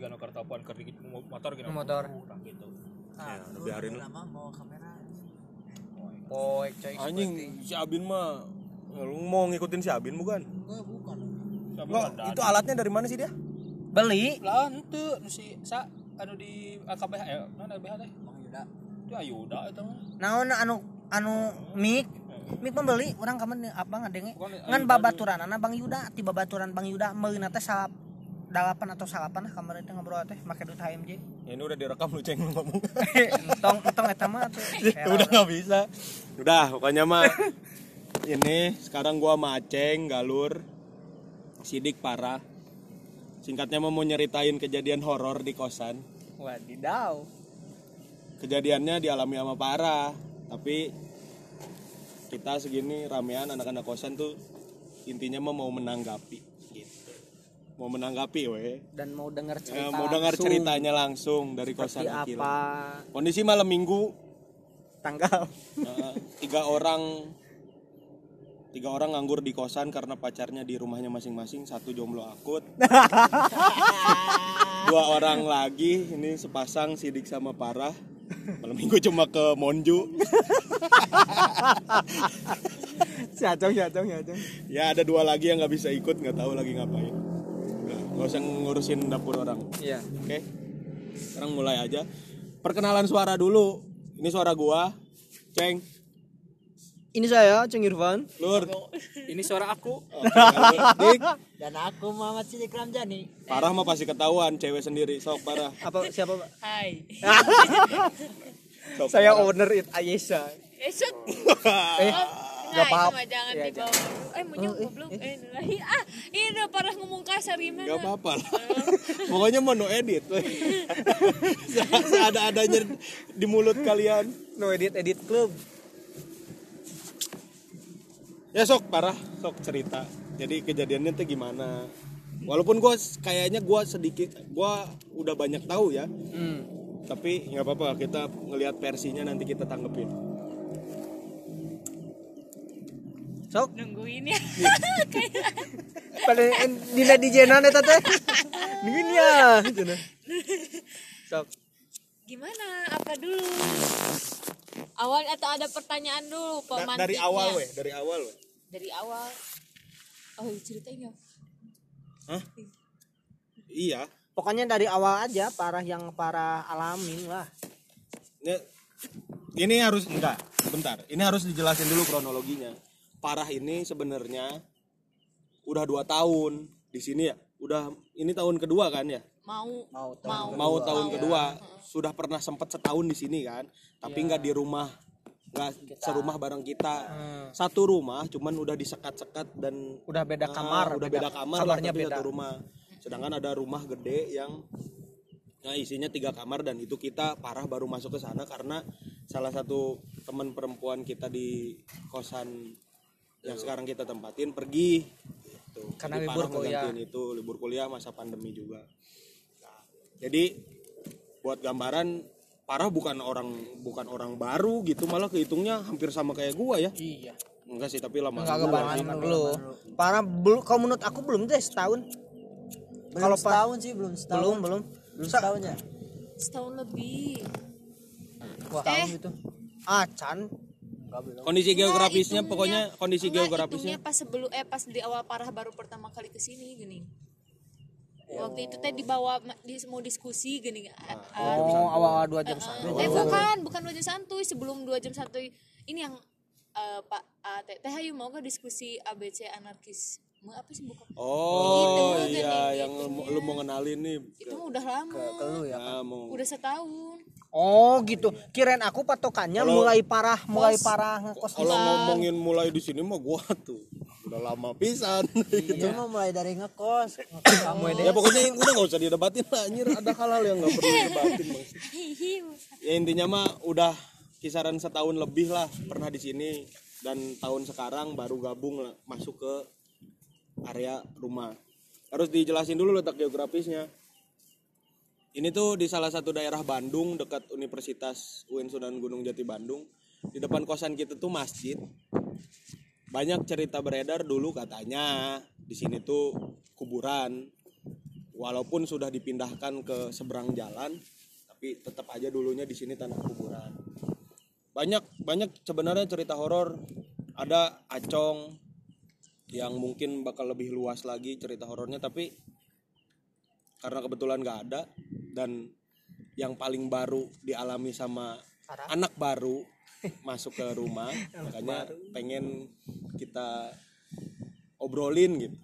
jika nu kartapan keur dikit motor gitu. Motor. Gitu. Ah, Ya, biarin udah lama bawa kamera. poek coy anjing si Abin mah lu mau ngikutin si Abin bukan? Enggak, bukan. Enggak, itu alatnya dari mana sih dia? Beli. Lah nu si sa anu di AKBH eh mana AKBH teh? Bang Yuda. itu Ayuda itu mah. Naon anu anu mik mik membeli orang kamu apa ngadenge? Ngan babaturan anak bang Yuda. Ti babaturan bang Yuda meulina teh salap dalapan atau salapan lah kamar itu ngobrol teh make duit HMJ ya, ini udah direkam lu ceng ngomong. Entong entong eta mah tuh udah nggak bisa. Udah pokoknya mah ini sekarang gua sama Aceng galur sidik parah. Singkatnya mah mau nyeritain kejadian horor di kosan. Wadidaw. Kejadiannya dialami sama parah tapi kita segini ramean anak-anak kosan tuh intinya mah mau menanggapi mau menanggapi weh dan mau dengar Eh, cerita mau dengar ceritanya langsung dari kosan Akil. apa? Kondisi malam minggu. Tanggal. Nah, tiga orang tiga orang nganggur di kosan karena pacarnya di rumahnya masing-masing. Satu jomblo akut. Dua orang lagi ini sepasang sidik sama parah. Malam minggu cuma ke Monju. Si acong si acong si acong. Ya ada dua lagi yang nggak bisa ikut nggak tahu lagi ngapain nggak usah ngurusin dapur orang iya oke sekarang mulai aja perkenalan suara dulu ini suara gua ceng ini saya Ceng Irfan lur ini suara aku Lur. dik Dan aku Muhammad Sidik Ramjani. Parah mah pasti ketahuan cewek sendiri. Sok parah. apa siapa Pak? Hai. Sok saya parah. owner it Ayesa Esut. eh Nah, Gak itu apa-apa. jangan Ya, dibawa. Eh, mau nyong goblok. Eh, nulahi. Ah, ini udah parah ngomong kasar gimana? Gak apa-apa lah. Pokoknya mau no edit. Seada-adanya di mulut kalian. no edit edit club Ya sok parah, sok cerita. Jadi kejadiannya tuh gimana? Walaupun gue kayaknya gue sedikit, gue udah banyak tahu ya. hmm. Tapi nggak apa-apa, kita ngelihat versinya nanti kita tanggepin. Sok Nungguin ya. pada dina di jenan eta teh nungguin ya sok Gimana? Apa dulu? Awal atau ada pertanyaan dulu pemantiknya? dari awal weh, dari awal weh. Dari awal. Oh, ceritain ya. Hah? Iya. pokoknya dari awal aja parah yang parah alamin lah Ini, ini harus enggak, bentar. Ini harus dijelasin dulu kronologinya. Parah ini sebenarnya udah dua tahun di sini ya. Udah ini tahun kedua kan ya? Mau Mau mau. Mau tahun kedua. Sudah pernah sempat setahun di sini kan, tapi nggak di rumah, nggak serumah bareng kita. Satu rumah, cuman udah disekat-sekat dan udah beda Ah, kamar udah beda, kamar lah, kamarnya tapi beda satu rumah sedangkan ada rumah gede yang nah isinya tiga kamar dan itu kita parah baru masuk ke sana karena salah satu teman perempuan kita di kosan yang sekarang kita tempatin pergi gitu. Karena Jadi libur kuliah. itu libur kuliah masa pandemi juga Nah, jadi buat gambaran parah bukan orang bukan orang baru gitu malah kehitungnya hampir sama kayak gua ya iya enggak sih tapi lama enggak kebaran dulu parah belum kalau menurut aku belum deh setahun Belum Kalau setahun sih, belum setahun. belum belum Belum setahun ya? Setahun lebih. Wah, Eh. gitu acan Enggak belum. Kondisi geografisnya hitungnya- pokoknya kondisi enggak, geografisnya pas sebelum eh pas di awal parah baru pertama kali ke sini gini. Waktu itu teh dibawa di mau diskusi gini. a- a- oh awal dua jam satu eh bukan, bukan dua jam santuy sebelum dua jam santuy. Ini yang eh, Pak ah, Teh Teh Ayu mau ke diskusi ABC anarkis. Mau apa sih oh Gitu, iya gini, yang lu, lu mau kenalin nih Itu mah udah lama. Lu ya. Nah, mau Udah setahun. oh gitu kirain aku patokannya mulai parah mulai parah ngekos kalau ngomongin mulai di sini mah gua tuh udah lama pisan gitu. Itu mah mulai dari ngekos. Ngekos kamu ya. ya pokoknya udah nggak usah didebatin lah anjir ada hal-hal yang nggak perlu didebatin Bang. ya intinya mah udah kisaran setahun lebih lah pernah di sini dan tahun sekarang baru gabung lah, masuk ke area rumah. Harus dijelasin dulu letak geografisnya. Ini tuh di salah satu daerah Bandung dekat Universitas UIN Sunan Gunung Jati Bandung. Di depan kosan kita tuh masjid. Banyak cerita beredar dulu katanya di sini tuh kuburan. Walaupun sudah dipindahkan ke seberang jalan tapi tetap aja dulunya di sini tanah kuburan. Banyak banyak sebenarnya cerita horor. Ada acong yang mungkin bakal lebih luas lagi cerita horornya tapi karena kebetulan nggak ada dan yang paling baru dialami sama anak baru masuk ke rumah makanya pengen kita obrolin gitu.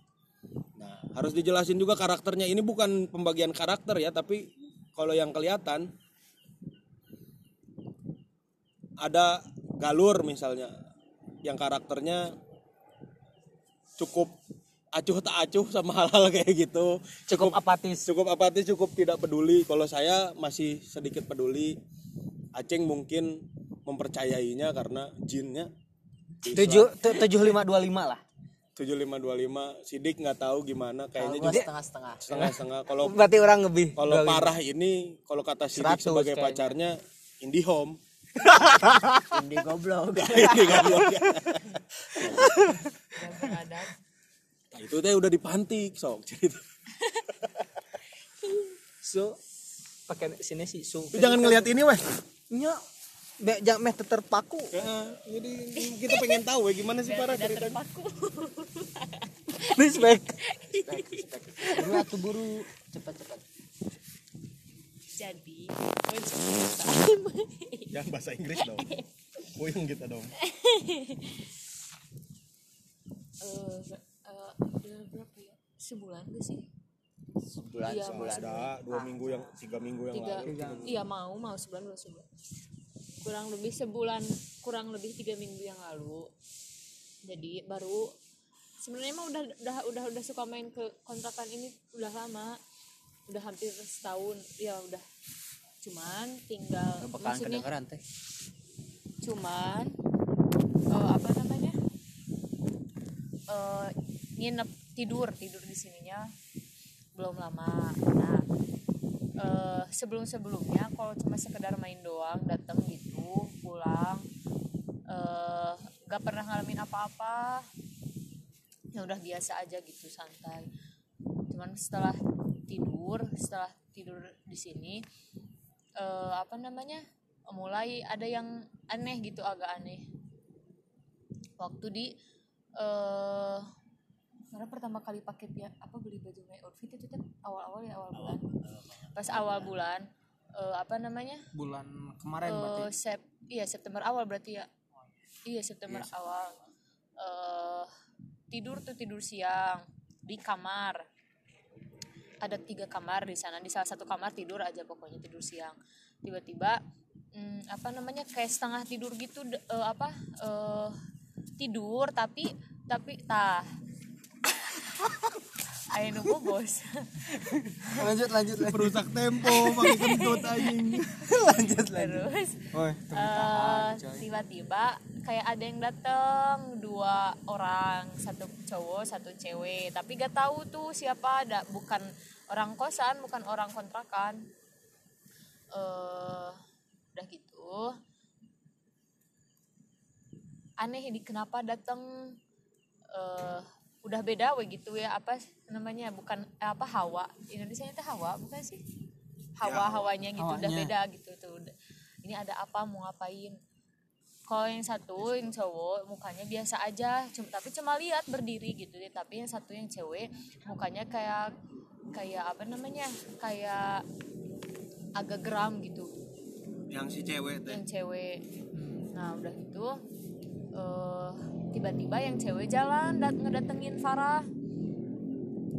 Nah harus dijelasin juga karakternya. Ini bukan pembagian karakter ya tapi kalau yang kelihatan ada galur misalnya yang karakternya cukup acuh tak acuh sama hal-hal kayak gitu. Cukup apatis. cukup apatis cukup tidak peduli. Kalau saya masih sedikit peduli Aceng mungkin mempercayainya karena jinnya tujuh tu- tujuh lima dua lima lah. 7525 Sidik nggak tahu gimana kayaknya juga setengah-setengah. setengah-setengah. Kalau berarti orang lebih kalau parah ini kalau kata Sidik 100 sebagai kayaknya. pacarnya IndiHome Ini goblok. ini goblok ya. ada Nah, itu teh udah dipantik sok cerita. Su pakai sini sih Lu jangan ngelihat ini weh. Nya be jangan meh terpaku Ya, jadi kita pengen tahu ya gimana sih parah ceritanya? terpaku. Respect. Buru atuh buru. Cepat-cepat. Jadi jangan bahasa Inggris dong. Puyeng kita dong. Eh eh, udah berapa ya sebulan gak sih? Sebulan, Iya, sebulan. ada dua minggu yang tiga minggu yang tiga. lalu. Iya mau mau sebulan dua sebulan. Kurang lebih sebulan kurang lebih tiga minggu yang lalu. Jadi baru sebenarnya mah udah udah udah udah suka main ke kontrakan ini udah lama udah hampir setahun ya udah. Cuman tinggal Bakalan maksudnya kedengeran teh. cuman eh, apa namanya? Eh nginep tidur tidur di sininya. Belum lama. Nah eh, sebelum sebelumnya kalau cuma sekedar main doang datang gitu pulang eh gak pernah ngalamin apa-apa. Ya udah biasa aja gitu santai. Cuman setelah tidur setelah tidur di sini eh, apa namanya mulai ada yang aneh gitu agak aneh. Waktu di eh karena pertama kali pakai pia- apa beli baju my outfit itu kan awal-awal ya awal bulan. pas awal bulan eh, apa namanya bulan kemarin Eh, berarti sep iya September awal berarti ya. Iya September. awal. Eh tidur tuh tidur siang di kamar ada tiga kamar di sana. Di salah satu kamar tidur aja pokoknya tidur siang. Tiba-tiba mm, apa namanya kayak setengah tidur gitu eh, apa eh, tidur tapi tapi tah ayo nunggu bos. Lanjut lanjut lanjut. Perusak tempo pakai kentut anjing. Lanjut terus Woi, eh, tiba-tiba kayak ada yang datang dua orang satu cowok satu cewek. Tapi gak tahu tuh siapa ada bukan orang kosan bukan orang kontrakan. Eh udah gitu. Aneh ini kenapa datang eh udah beda we gitu ya apa namanya bukan eh, apa hawa. Indonesia itu hawa bukan sih? Hawa. Hawanya gitu udah hawanya. beda gitu tuh Udah- ini ada apa mau ngapain? Kalau yang satu yang cowok mukanya biasa aja. Cuma tapi cuma lihat berdiri gitu deh. Tapi yang satu yang cewek mukanya kayak kayak apa namanya? Kayak agak geram gitu. Yang si cewek teh. Yang cewek. Nah udah gitu eh tiba-tiba yang cewek jalan dat ngedatengin Farah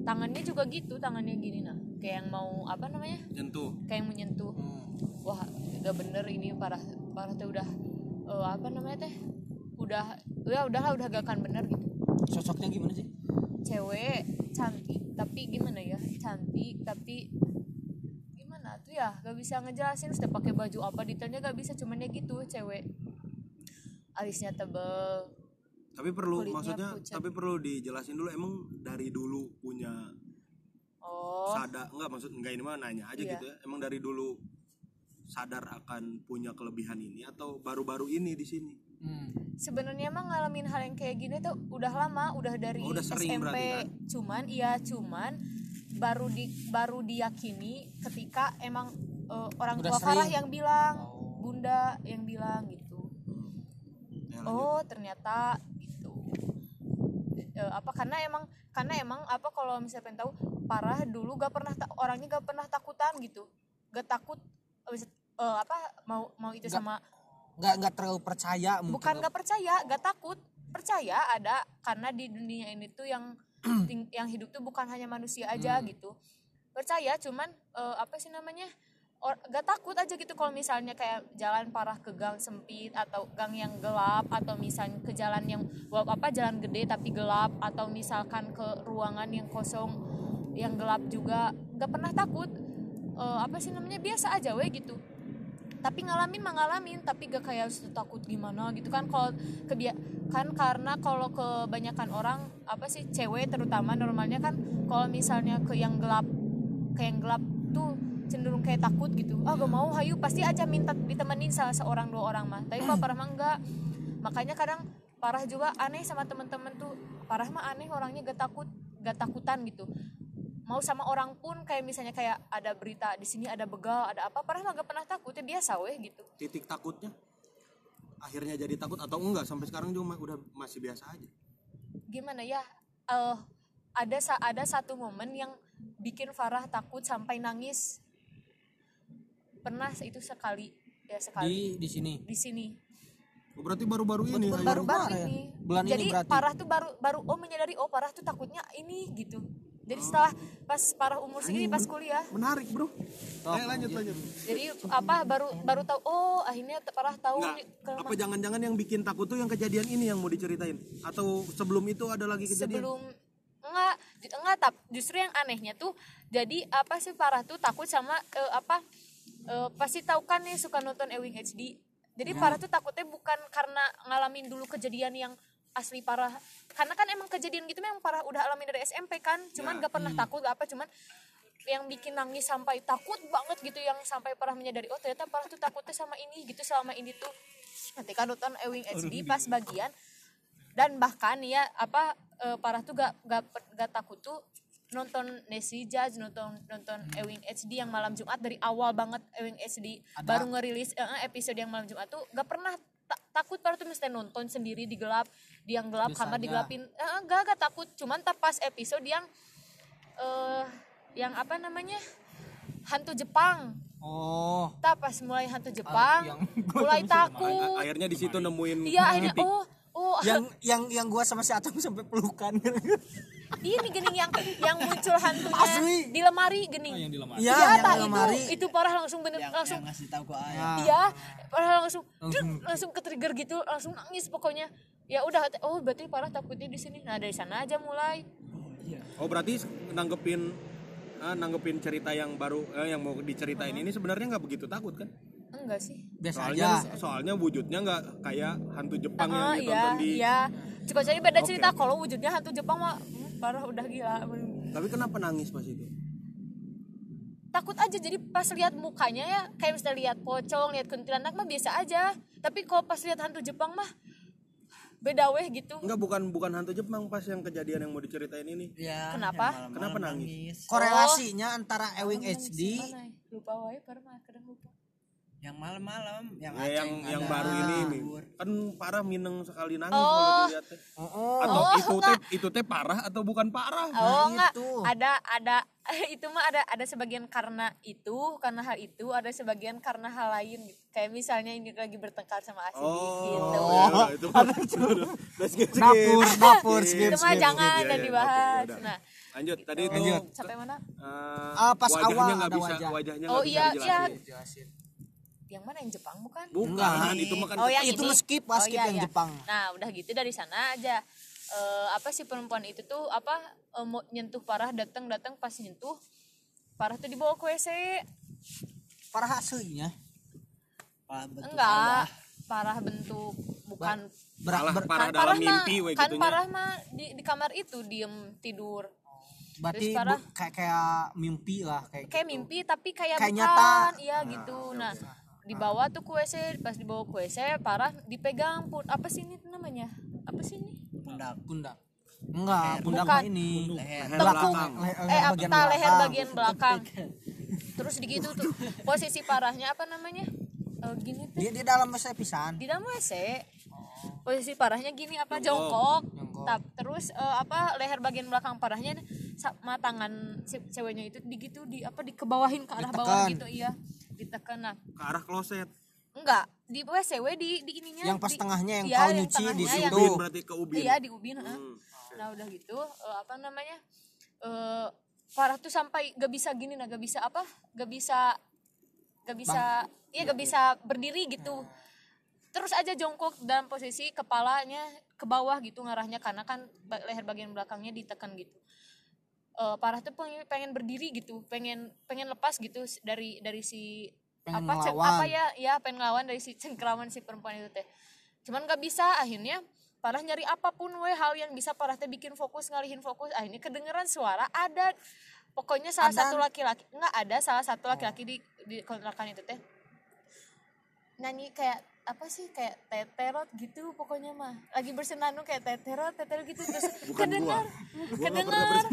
tangannya juga gitu tangannya gini nah kayak yang mau apa namanya? Nyentuh. Kayak yang menyentuh. Wah gak bener ini parah parah teh udah eh, apa namanya teh? Udah ya udahlah udah gak akan bener gitu. Sosoknya gimana sih? Cewek cantik tapi gimana ya? Cantik tapi gimana tuh ya? Gak bisa ngejelasin sudah pakai baju apa detailnya gak bisa cuman ya gitu cewek. Alisnya tebel. Tapi perlu maksudnya pucat. tapi perlu dijelasin dulu emang dari dulu punya oh sadar enggak maksud enggak ini mah nanya aja Iya. gitu ya emang dari dulu sadar akan punya kelebihan ini atau baru-baru ini di sini hmm. sebenarnya emang ngalamin hal yang kayak gini tuh udah lama udah dari Oh, udah sering SMP berarti kan? cuman iya cuman baru di baru diyakini ketika emang eh, orang Udah tua Farah sering. yang bilang bunda yang bilang gitu Ya, oh ternyata Eh, apa karena emang karena emang apa kalau misalnya pengen tahu parah dulu gak pernah orangnya gak pernah takutan gitu. Gak takut mis- eh, apa mau mau itu Nggak- sama nggak nggak terlalu percaya mungkin. Bukan gak percaya gak takut. Percaya ada karena di dunia ini tuh yang ting- yang hidup tuh bukan hanya manusia aja gitu. Percaya cuman eh, apa sih namanya or, gak takut aja gitu kalau misalnya kayak jalan parah ke gang sempit atau gang yang gelap atau misalnya ke jalan yang apa jalan gede tapi gelap atau misalkan ke ruangan yang kosong yang gelap juga gak pernah takut. Eh, apa sih namanya biasa aja weh gitu. Tapi ngalamin mah ngalamin tapi gak kayak takut gimana gitu kan kalau kebia kan karena kalau kebanyakan orang apa sih cewek terutama normalnya kan kalau misalnya ke yang gelap ke yang gelap tuh cenderung kayak takut gitu. Ah gak mau hayu. Pasti aja minta ditemenin salah seorang dua orang mah. Tapi kalau parah mah enggak. Makanya kadang parah juga aneh sama temen-temen tuh. Parah mah aneh orangnya gak takut gak takutan gitu. Mau sama orang pun kayak misalnya kayak ada berita di sini ada begal ada apa parah mah gak pernah takut. Ya biasa weh gitu. Titik takutnya akhirnya jadi takut atau enggak? Sampai sekarang juga mah udah masih biasa aja. Gimana ya? Eh ada ada satu momen yang bikin Farah takut sampai nangis pernah itu sekali ya di sekali. Di sini? Di, sini. Oh, berarti baru-baru ini baru-baru kemarin. ini. Bulan ini jadi berarti. Farah tuh baru baru oh menyadari oh Farah tuh takutnya ini gitu. Jadi setelah pas Farah umur segini pas kuliah. menarik bro. Ayo lanjut lanjut. Jadi apa baru baru tahu oh akhirnya Farah tahu nih, ke- apa jangan-jangan yang bikin takut tuh yang kejadian ini yang mau diceritain? Atau sebelum itu ada lagi kejadian? Sebelum enggak enggak tap justru yang anehnya tuh jadi apa sih parah tuh takut sama eh, apa eh, pasti tahu kan nih suka nonton Ewing HD jadi parah tuh takutnya bukan karena ngalamin dulu kejadian yang asli parah karena kan emang kejadian gitu memang parah udah alami dari SMP kan. Cuman gak pernah takut gak apa cuman yang bikin nangis sampai takut banget gitu yang sampai parah menyadari oh ternyata parah tuh takutnya sama ini gitu selama ini tuh. Ketika nonton Ewing HD pas bagian dan bahkan ya apa eh, parah tuh gak, gak gak takut tuh nonton Nessie Judge nonton nonton Ewing HD yang malam Jumat dari awal banget Ewing HD baru ngerilis eh, eh, episode yang malam Jumat tuh gak pernah ta- takut parah tuh mesti nonton sendiri di gelap di yang gelap kamar digelapin. Eh, eh, gak gak takut. Cuman tak pas episode yang eh yang apa namanya hantu Jepang. Oh. Tak pas mulai hantu Jepang yang mulai takut. Akhirnya di situ nemuin iya akhirnya oh oh. Yang yang yang gua sama si Atom sampai pelukan ini gening yang yang muncul hantunya Asli. di lemari gening. Yang di lemari. Iya Iya, yang tak, di lemari. itu. Itu parah langsung bener langsung. yang ngasih tahu ke ayah. Nah, iya parah langsung langsung, langsung ke trigger gitu langsung nangis pokoknya. Ya udah oh berarti parah takutnya di sini. Nah dari sana aja mulai. Oh berarti nanggepin ah, nanggepin cerita yang baru eh, yang mau diceritain ini sebenarnya nggak begitu takut kan? Enggak sih. Biasa soalnya aja. soalnya wujudnya nggak kayak hantu Jepang Ah, yang iya ditonton di iya. Coba cari beda Oke, cerita. kalau wujudnya hantu Jepang mah parah udah gila. Tapi kenapa nangis pas itu? Takut aja jadi pas lihat mukanya ya kayak misalnya lihat pocong lihat kuntilanak mah biasa aja. Tapi kalau pas lihat hantu Jepang mah beda weh gitu. Enggak bukan bukan hantu Jepang pas yang kejadian yang mau diceritain ini. Ya Kenapa? Kenapa nangis? korelasinya antara Ewing HD Mana? Lupa wae parah kadang lupa yang malam-malam yang Ya, yang yang ada. baru ini Mi. kan parah mineng sekali nangis Oh. kalau dilihat teh. oh, atau itu teh itu teh parah atau bukan parah Oh enggak, itu. ada ada itu mah ada ada sebagian karena itu, karena hal itu, ada sebagian karena hal lain. gitu. Kayak misalnya ini lagi bertengkar sama Asli gitu. ya, itu skip. dapur dapur Itu mah jangan dan ya, ya. dibahas. Ya udah. Nah, lanjut tadi itu Lanjut. sampai mana? eh, Ah, pas wajahnya awal nggak ada bisa wajah. wajahnya Oh iya, iya. Yang mana yang Jepang bukan? bukan itu mah kan Oh yang itu ini. skip, pas skip yang Jepang. Nah udah gitu dari sana aja. Eh, apa sih perempuan itu tuh apa eh, mau nyentuh parah datang datang pas nyentuh parah tuh dibawa ke WC parah aslinya Wah, bentuk enggak parah bentuk bukan Ber- Parah- ber- parah kan dalam parah mimpi we kan gitunya. parah mah di, di kamar itu diem tidur berarti Terus parah. bu- kayak kayak mimpi lah kayak kayak mimpi tapi kayak, Kayak bukan nyata. iya gitu nah dibawa tuh ke WC pas dibawa ke WC parah dipegang pun. Apa sih ini namanya? Apa sih ini? Pundak. Pundak. Enggak pundak Bukan. ini. Leher. Tekuk. belakang. Le- eh apa bagian tah leher belakang. bagian belakang. Terus digitu tuh posisi parahnya apa namanya? Eh, gini tuh. Dia dia dalam bahasa pisan. Di dalam WC. Posisi parahnya gini apa jongkok, Tap, terus eh, apa leher bagian belakang parahnya sama tangan si ceweknya itu digitu di apa dikebawahin ke arah bawah Ditekan. gitu iya ditekan nah ke arah kloset. Enggak di WC we di di ininya. Yang pas di- tengahnya yang iya, kau nyuci di situ. yang- ubin berarti ke ubin. Iya di ubin heeh. nah udah gitu eh, apa namanya eh parah tuh sampai gak bisa gini nah gak bisa apa gak bisa gak bisa iya gak bisa berdiri gitu. Terus aja jongkok dalam posisi kepalanya ke bawah gitu ngarahnya karena kan leher bagian belakangnya ditekan gitu Eh parah tuh pengen, pengen berdiri gitu pengen pengen lepas gitu dari dari si Pengen apa ceng- ngelawan. apa ya ya pengen ngelawan dari si cengkraman si perempuan itu teh cuman gak bisa akhirnya parah nyari apa pun we hal yang bisa parah teh bikin fokus ngalihin fokus akhirnya kedengeran suara ada pokoknya salah Ada. satu laki-laki nggak ada salah satu laki-laki di di kontrakan itu teh nyanyi kayak apa sih kayak teterot gitu pokoknya mah. Lagi bersenandung kayak teterot teterot gitu. Terus kedengar. Kedengar.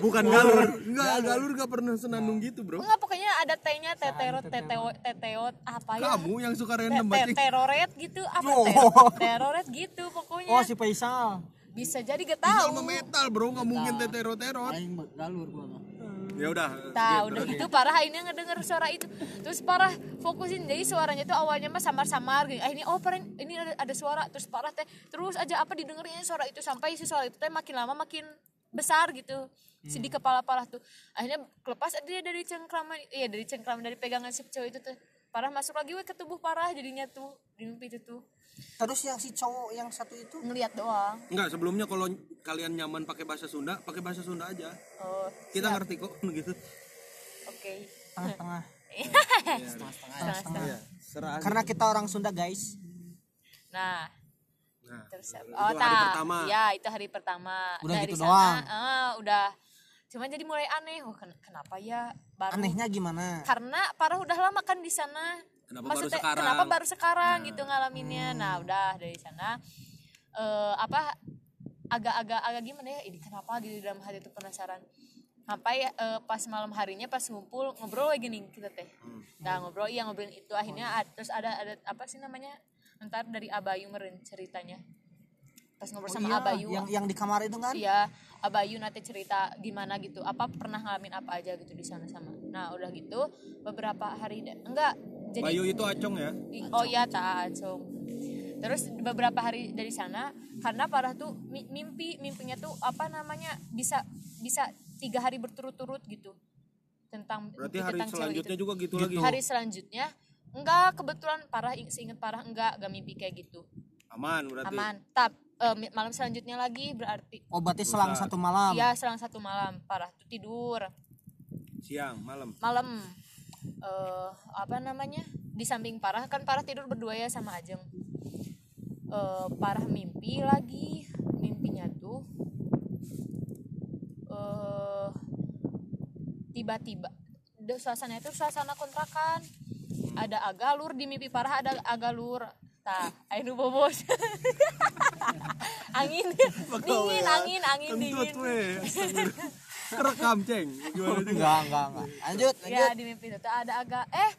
bukan galur. Enggak galur. gak pernah senandung gitu bro. Enggak pokoknya ada T-nya teterot teteot teteot apa ya? Kamu yang suka random banget teroret gitu apa Oh. ter- teroret gitu pokoknya. Oh si Faisal. Bisa jadi gak tahu. metal bro. Nggak mungkin tetero terot aing galur gua ya udah. Tahu udah gitu parah akhirnya ngedenger suara itu. Terus parah fokusin jadi suaranya tuh awalnya mah samar-samar gitu. Akhirnya oh parah ini ada, ada suara. Terus parah teh terus aja apa didengerin suara itu? Sampai si suara itu teh makin lama makin besar gitu si di kepala parah tuh. Akhirnya kelepas dia dari cengkraman iya dari cengkraman dari pegangan si cewek itu tuh parah masuk lagi we ke tubuh parah jadinya tuh di mimpi itu tuh. Terus yang si cowok yang satu itu? Ngelihat doang. Enggak, sebelumnya kalau kalian nyaman pakai bahasa Sunda, pakai bahasa Sunda aja. oh Kita ngerti kok gitu. oke. Tengah-tengah. Setengah-setengah. Iya, serah. karena kita orang Sunda guys. Nah. Nah, terus itu oh hari tak pertama. ya itu hari pertama. Udah dari gitu sana doang. ah, udah cuman jadi mulai aneh oh ken- kenapa ya baru anehnya gimana? Karena parah udah lama kan di sana. Kenapa baru Maksudnya, sekarang? kenapa baru sekarang gitu ngalaminnya. Nah udah dari sana. Eh apa agak-agak agak gimana ya? Ini kenapa gitu dalam hati itu penasaran. Sampai eh, pas malam harinya pas ngumpul ngobrol lagi nih kita teh. Nah ngobrol iya ngobrolin itu. Akhirnya ad- terus ada ada apa sih namanya? Ntar dari Abayu meren ceritanya pas ngobrol sama Iya, Abayu yang yang di kamar itu kan Iya, Abayu nanti cerita gimana gitu, apa pernah ngalamin apa aja gitu di sana sama. Nah udah gitu beberapa hari enggak jadi Bayu itu acong ya. oh iya tak acung. Terus beberapa hari dari sana karena parah tuh mi- mimpi mimpinya tuh apa namanya bisa bisa tiga hari berturut-turut gitu tentang Berarti hari tentang cewek selanjutnya itu. juga gitu, lagi. Hari selanjutnya enggak kebetulan parah ing- seinget parah enggak gak mimpi kayak gitu Aman berarti. aman. Tap eh, mi- malam selanjutnya lagi berarti. Oh berarti selang satu malam? Iya selang satu malam. Parah tuh tidur. Siang, malam. malam. Eh apa namanya? Di samping parah kan parah tidur berdua ya sama Ajeng. Eh parah mimpi lagi. Mimpinya tuh eh tiba-tiba suasana itu suasana kontrakan. Ada agalur di mimpi parah ada agalur tah ayo bobos. Angin. Dingin angin angin Kentut dingin. Kerekam, Ceng. Gimana juga? enggak enggak enggak. Lanjut ya lanjut. di mimpi itu. Ada agak eh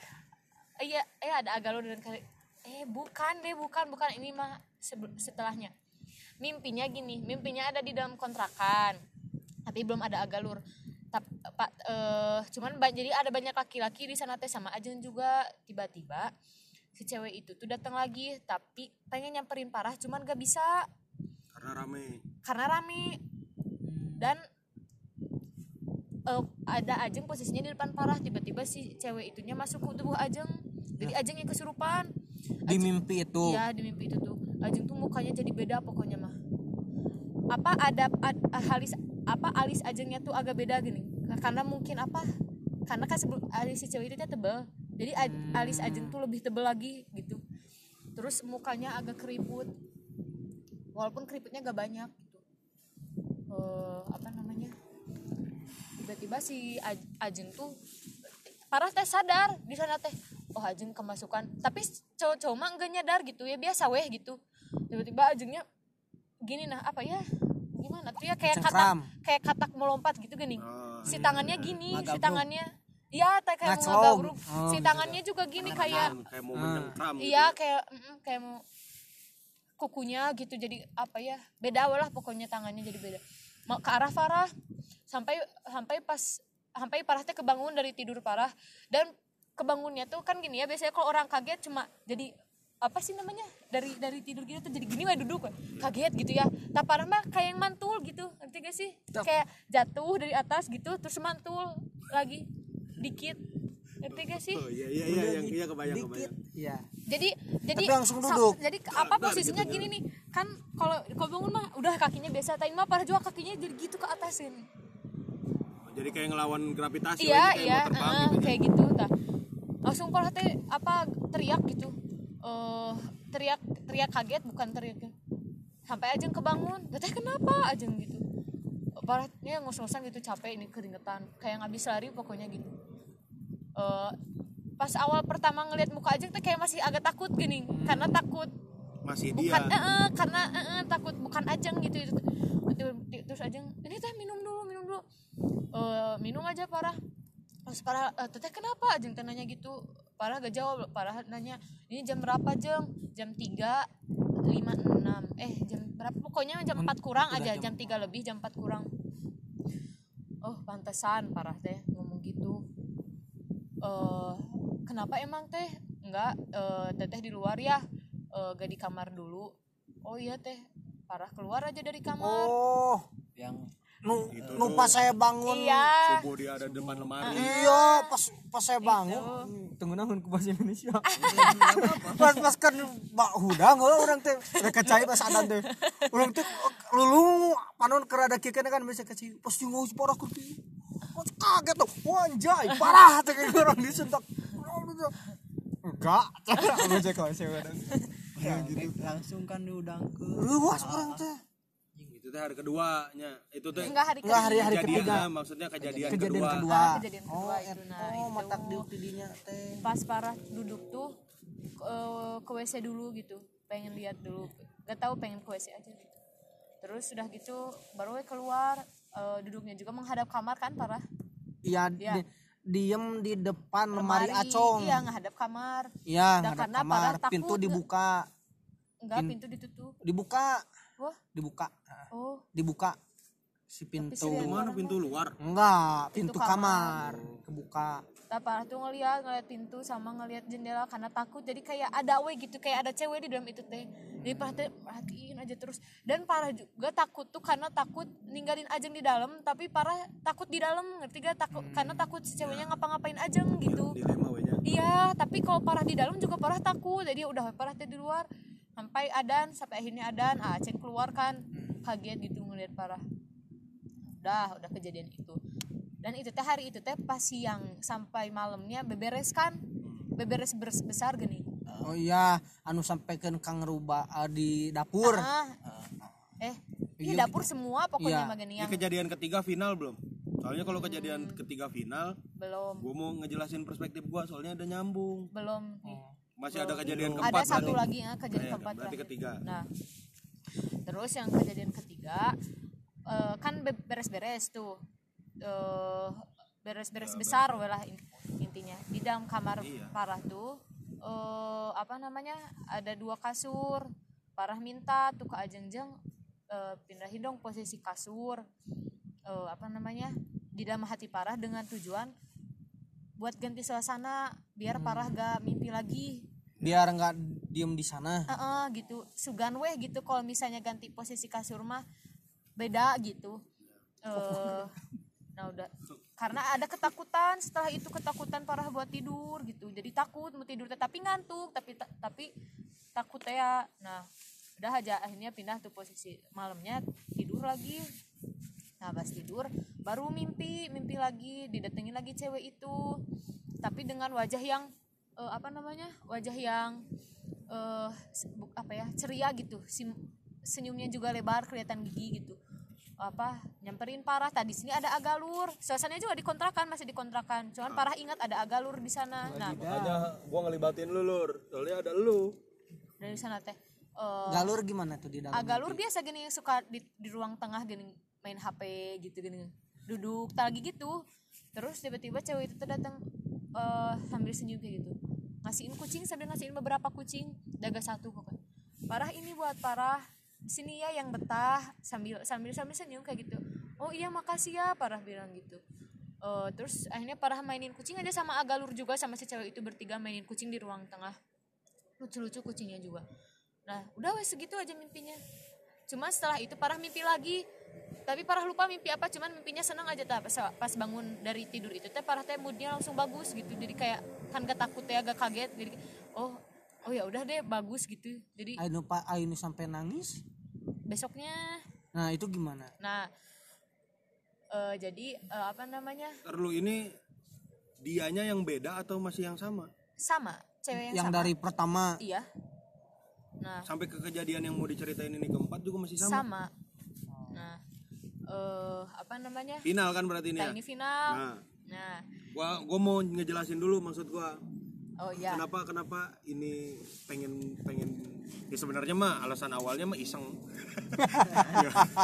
iya eh ada agak lu dan kali eh bukan deh bukan bukan. Ini mah setelahnya. Mimpinya gini mimpinya ada di dalam kontrakan tapi belum ada agalur tapi pak eh cuman jadi ada banyak laki-laki di sana teh sama Ajeng juga. Tiba-tiba si cewek itu tuh datang lagi tapi pengen nyamperin parah cuman gak bisa. Karena rame. karena rame. Dan eh, ada Ajeng posisinya di depan parah tiba-tiba si cewek itunya masuk ke tubuh Ajeng. Jadi Ajeng yang kesurupan. Di mimpi itu? Iya di mimpi itu tuh. Ajeng tuh mukanya jadi beda pokoknya mah. Apa ada ad- alis apa alis Ajengnya tuh agak beda gini? Karena mungkin apa? Karena kan sebelum alis si cewek itu tebel jadi alis Ajeng tuh lebih tebel lagi gitu. Terus mukanya agak keriput. Walaupun keriputnya gak banyak gitu. Eh, apa namanya? Tiba-tiba si Aj- Ajeng tuh parah teh sadar. Di sana teh oh Ajeng kemasukan. Tapi cowok-cowok mah enggak nyadar gitu ya biasa weh gitu. Tiba-tiba Ajengnya gini nah apa ya? Nah tuh ya kayak Cengkram. katak kayak katak melompat gitu gini. Oh, si tangannya gini si tangannya iya kayak kayak mau ngagabruk Oh, si tangannya juga gini kayak kayak mau menyengkram gitu. iya kayak mm, kayak mau kukunya gitu. Jadi apa ya beda lah pokoknya tangannya jadi beda. Mau ke arah Farah sampai sampai pas sampai Farah teh kebangun dari tidur Farah. Dan kebangunnya tuh kan gini ya biasanya kalau orang kaget cuma jadi apa sih namanya dari dari tidur gitu tuh jadi gini wah duduk kaget gitu ya. Tak Farah mah kayak yang mantul gitu ngerti gak sih? Kayak jatuh dari atas gitu terus mantul lagi dikit. Ngerti gak sih? Oh iya iya iya yang iya kebayang kebayang Iya. jadi jadi Tapi langsung duduk. jadi apa posisinya gini nih? Kan kalau kalau bangun mah udah kakinya biasa tapi mah parah juga kakinya jadi gitu ke atasin. Jadi kayak ngelawan gravitasi iya kayak iya terbang heeh, gitu. kayak gitu tah langsung parah teh apa teriak gitu. Eh teriak teriak kaget bukan teriak. Sampai ajeng kebangun. Teh kenapa? Ajeng gitu. Parahnya ngos-ngosan gitu capek ini keringetan. Kayak ngabis lari pokoknya gitu Eh pas awal pertama ngelihat muka ajeng tuh kayak masih agak takut gini karena takut masih bukan dia eh, eh, karena eh, eh, takut bukan ajeng gitu itu terus ajeng ini teh minum dulu minum dulu. Eh, minum aja parah pas parah eh, teteh kenapa? Ajeng nanya gitu. Parah gak jawab. Parah nanya ini jam berapa jeng jam 3 lima enam. Eh jam berapa? Pokoknya jam 4 kurang aja jam 3 lebih jam 4 kurang. Oh pantesan parah teh ngomong gitu eh kenapa emang teh? Enggak eh, teteh di luar ya. Eh, gak di kamar dulu. Oh iya teh parah keluar aja dari kamar. Oh, yang nu, nu pas saya bangun. iya. Subuh dia ada depan lemari. Iya, pas pas saya bangun. Tunggu naon ku bahasa Indonesia. pas pas kan Mbak Hudang urang teh. Udah kecai pas adan teh. Urang teh lulu panon kerada kieu kan bisa kecil. Pas jeung parah ku kieu. Pas kaget tuh. Wanjay, parah teh kayak orang disentak. Enggak, aku cek kok saya udah. langsung kan diudang ke Luas orang teh. itu teh hari keduanya itu teh enggak hari Enggak hari ketiga. hari ketiga. maksudnya kejadian, Kejadian kedua, kedua. Ah, kejadian kedua Oh, itu, nah, oh, itu. matak di didinya teh. pas parah duduk tuh ke WC dulu gitu pengen lihat dulu gak tahu pengen ke WC aja gitu terus sudah gitu baru keluar eh, duduknya juga menghadap kamar kan parah? Iya, Iya. di- diem di depan lemari, acong. iya menghadap kamar. Iya, karena kamar, parah takut pintu dibuka, enggak Pin- pintu ditutup. dibuka, wah. Dibuka, oh. Dibuka. Si pintu. mana pintu luar? Enggak, pintu, Pintu kamar. kebuka. Tak parah tuh ngeliat ngeliat pintu sama ngeliat jendela karena takut. Jadi kayak ada we gitu kayak ada cewek di dalam itu teh. Jadi parah teh perhatiin aja terus. Dan parah juga takut tuh karena takut ninggalin ajeng di dalam tapi parah takut di dalam ngerti gak? Takut karena takut si ceweknya ngapa-ngapain ajeng gitu. dilema iya tapi kalau parah di dalam juga parah takut. Jadi udah parah teh di luar sampai adan sampai akhirnya adan ah Aceng keluar kan. Kaget gitu ngeliat parah. Udah udah kejadian itu dan itu teh hari itu teh pas siang sampai malamnya beberes kan beberes bers- besar gini Oh iya, anu sampaikan Kang Ruba eh, di dapur. ah eh Iya, iya dapur semua pokoknya Iya. mah gini ini yang kejadian ketiga final belum soalnya kalau kejadian ketiga final belum gue mau ngejelasin perspektif gua soalnya ada nyambung belum nih. masih ada kejadian ada keempat satu berarti. lagi ya kejadian Iya, keempat berarti terakhir. ketiga. nah terus yang kejadian ketiga eh, kan be- beres-beres tuh eh, beres-beres besar we lah in- intinya. Di dalam kamar Iya. parah tuh eh, apa namanya ada dua kasur parah minta tuh ke ajengjeng eh, pindahin dong posisi kasur eh, apa namanya di dalam hati parah dengan tujuan buat ganti suasana biar parah gak mimpi lagi. Biar nggak diem di sana. Heeh, gitu. Sugan weh gitu kalau misalnya ganti posisi kasur mah beda gitu. Eh nah udah. Karena ada ketakutan setelah itu ketakutan parah buat tidur gitu. Jadi takut mau tidur tetapi ngantuk tapi ta- tapi takut ya. Nah udah aja akhirnya pindah tuh posisi. Malamnya tidur lagi. Nah pas tidur baru mimpi mimpi lagi didatengin lagi cewek itu. Tapi dengan wajah yang eh, apa namanya? Wajah yang bu- apa ya ceria gitu. Sim- senyumnya juga lebar kelihatan gigi gitu apa nyamperin parah. Tadi sini ada agalur suasananya juga dikontrakan masih dikontrakan. Cuman parah ingat ada agalur di sana. Nah makanya gua ngelibatin lu lur. Soalnya ada lu. Dari sana teh. Eh, galur gimana tuh di dalam agak lur biasa gini suka di, di ruang tengah gini main HP gitu gini. Duduk tak lagi gitu. Terus tiba-tiba cewek itu tuh datang eh, sambil senyum kayak gitu. Ngasihin kucing sambil ngasihin beberapa kucing. Daga satu pokoknya. Parah ini buat parah di sini ya yang betah sambil sambil sambil senyum kayak gitu. Oh iya makasih ya parah bilang gitu. Eh, terus akhirnya parah mainin kucing aja sama agalur juga sama si cewek itu bertiga mainin kucing di ruang tengah. Lucu-lucu kucingnya juga. Nah udah wes segitu aja mimpinya. Cuma setelah itu parah mimpi lagi. Tapi parah lupa mimpi apa cuman mimpinya senang aja tak pas, bangun dari tidur itu teh parah teh moodnya langsung bagus gitu. Jadi kayak kan gak takut ya agak kaget. Jadi oh oh ya udah deh bagus gitu. Jadi Ainu pak Ainu sampai nangis besoknya. Nah itu gimana? Nah eh, jadi eh, apa namanya? Ntar lu ini dianya yang beda atau masih yang sama? Sama cewek yang, yang sama. dari pertama. Iya. Nah. Sampai ke kejadian yang mau diceritain ini keempat juga masih sama, sama. Nah eh apa namanya? Final kan berarti ini ya? Ini final. Nah. Nah. Gua gua mau ngejelasin dulu maksud gua oh ya kenapa kenapa ini pengen pengen ya sebenarnya mah alasan awalnya mah iseng.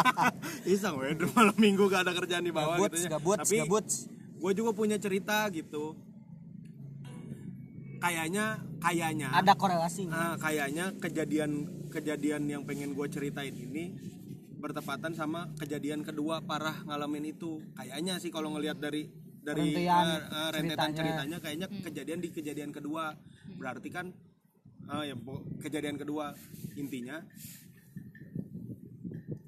Iseng weh. Malam minggu gak ada kerjaan di bawah gabut gitu ya. gabut tapi gabut. gue juga punya cerita gitu. Kayaknya kayaknya. Ada korelasinya ah, kayaknya kejadian kejadian yang pengen gue ceritain ini bertepatan sama kejadian kedua parah ngalamin itu. Kayaknya sih kalau ngelihat dari dari ah, ah, rentetan ceritanya. ceritanya kayaknya kejadian di kejadian kedua. Berarti kan ah, ya kejadian kedua intinya.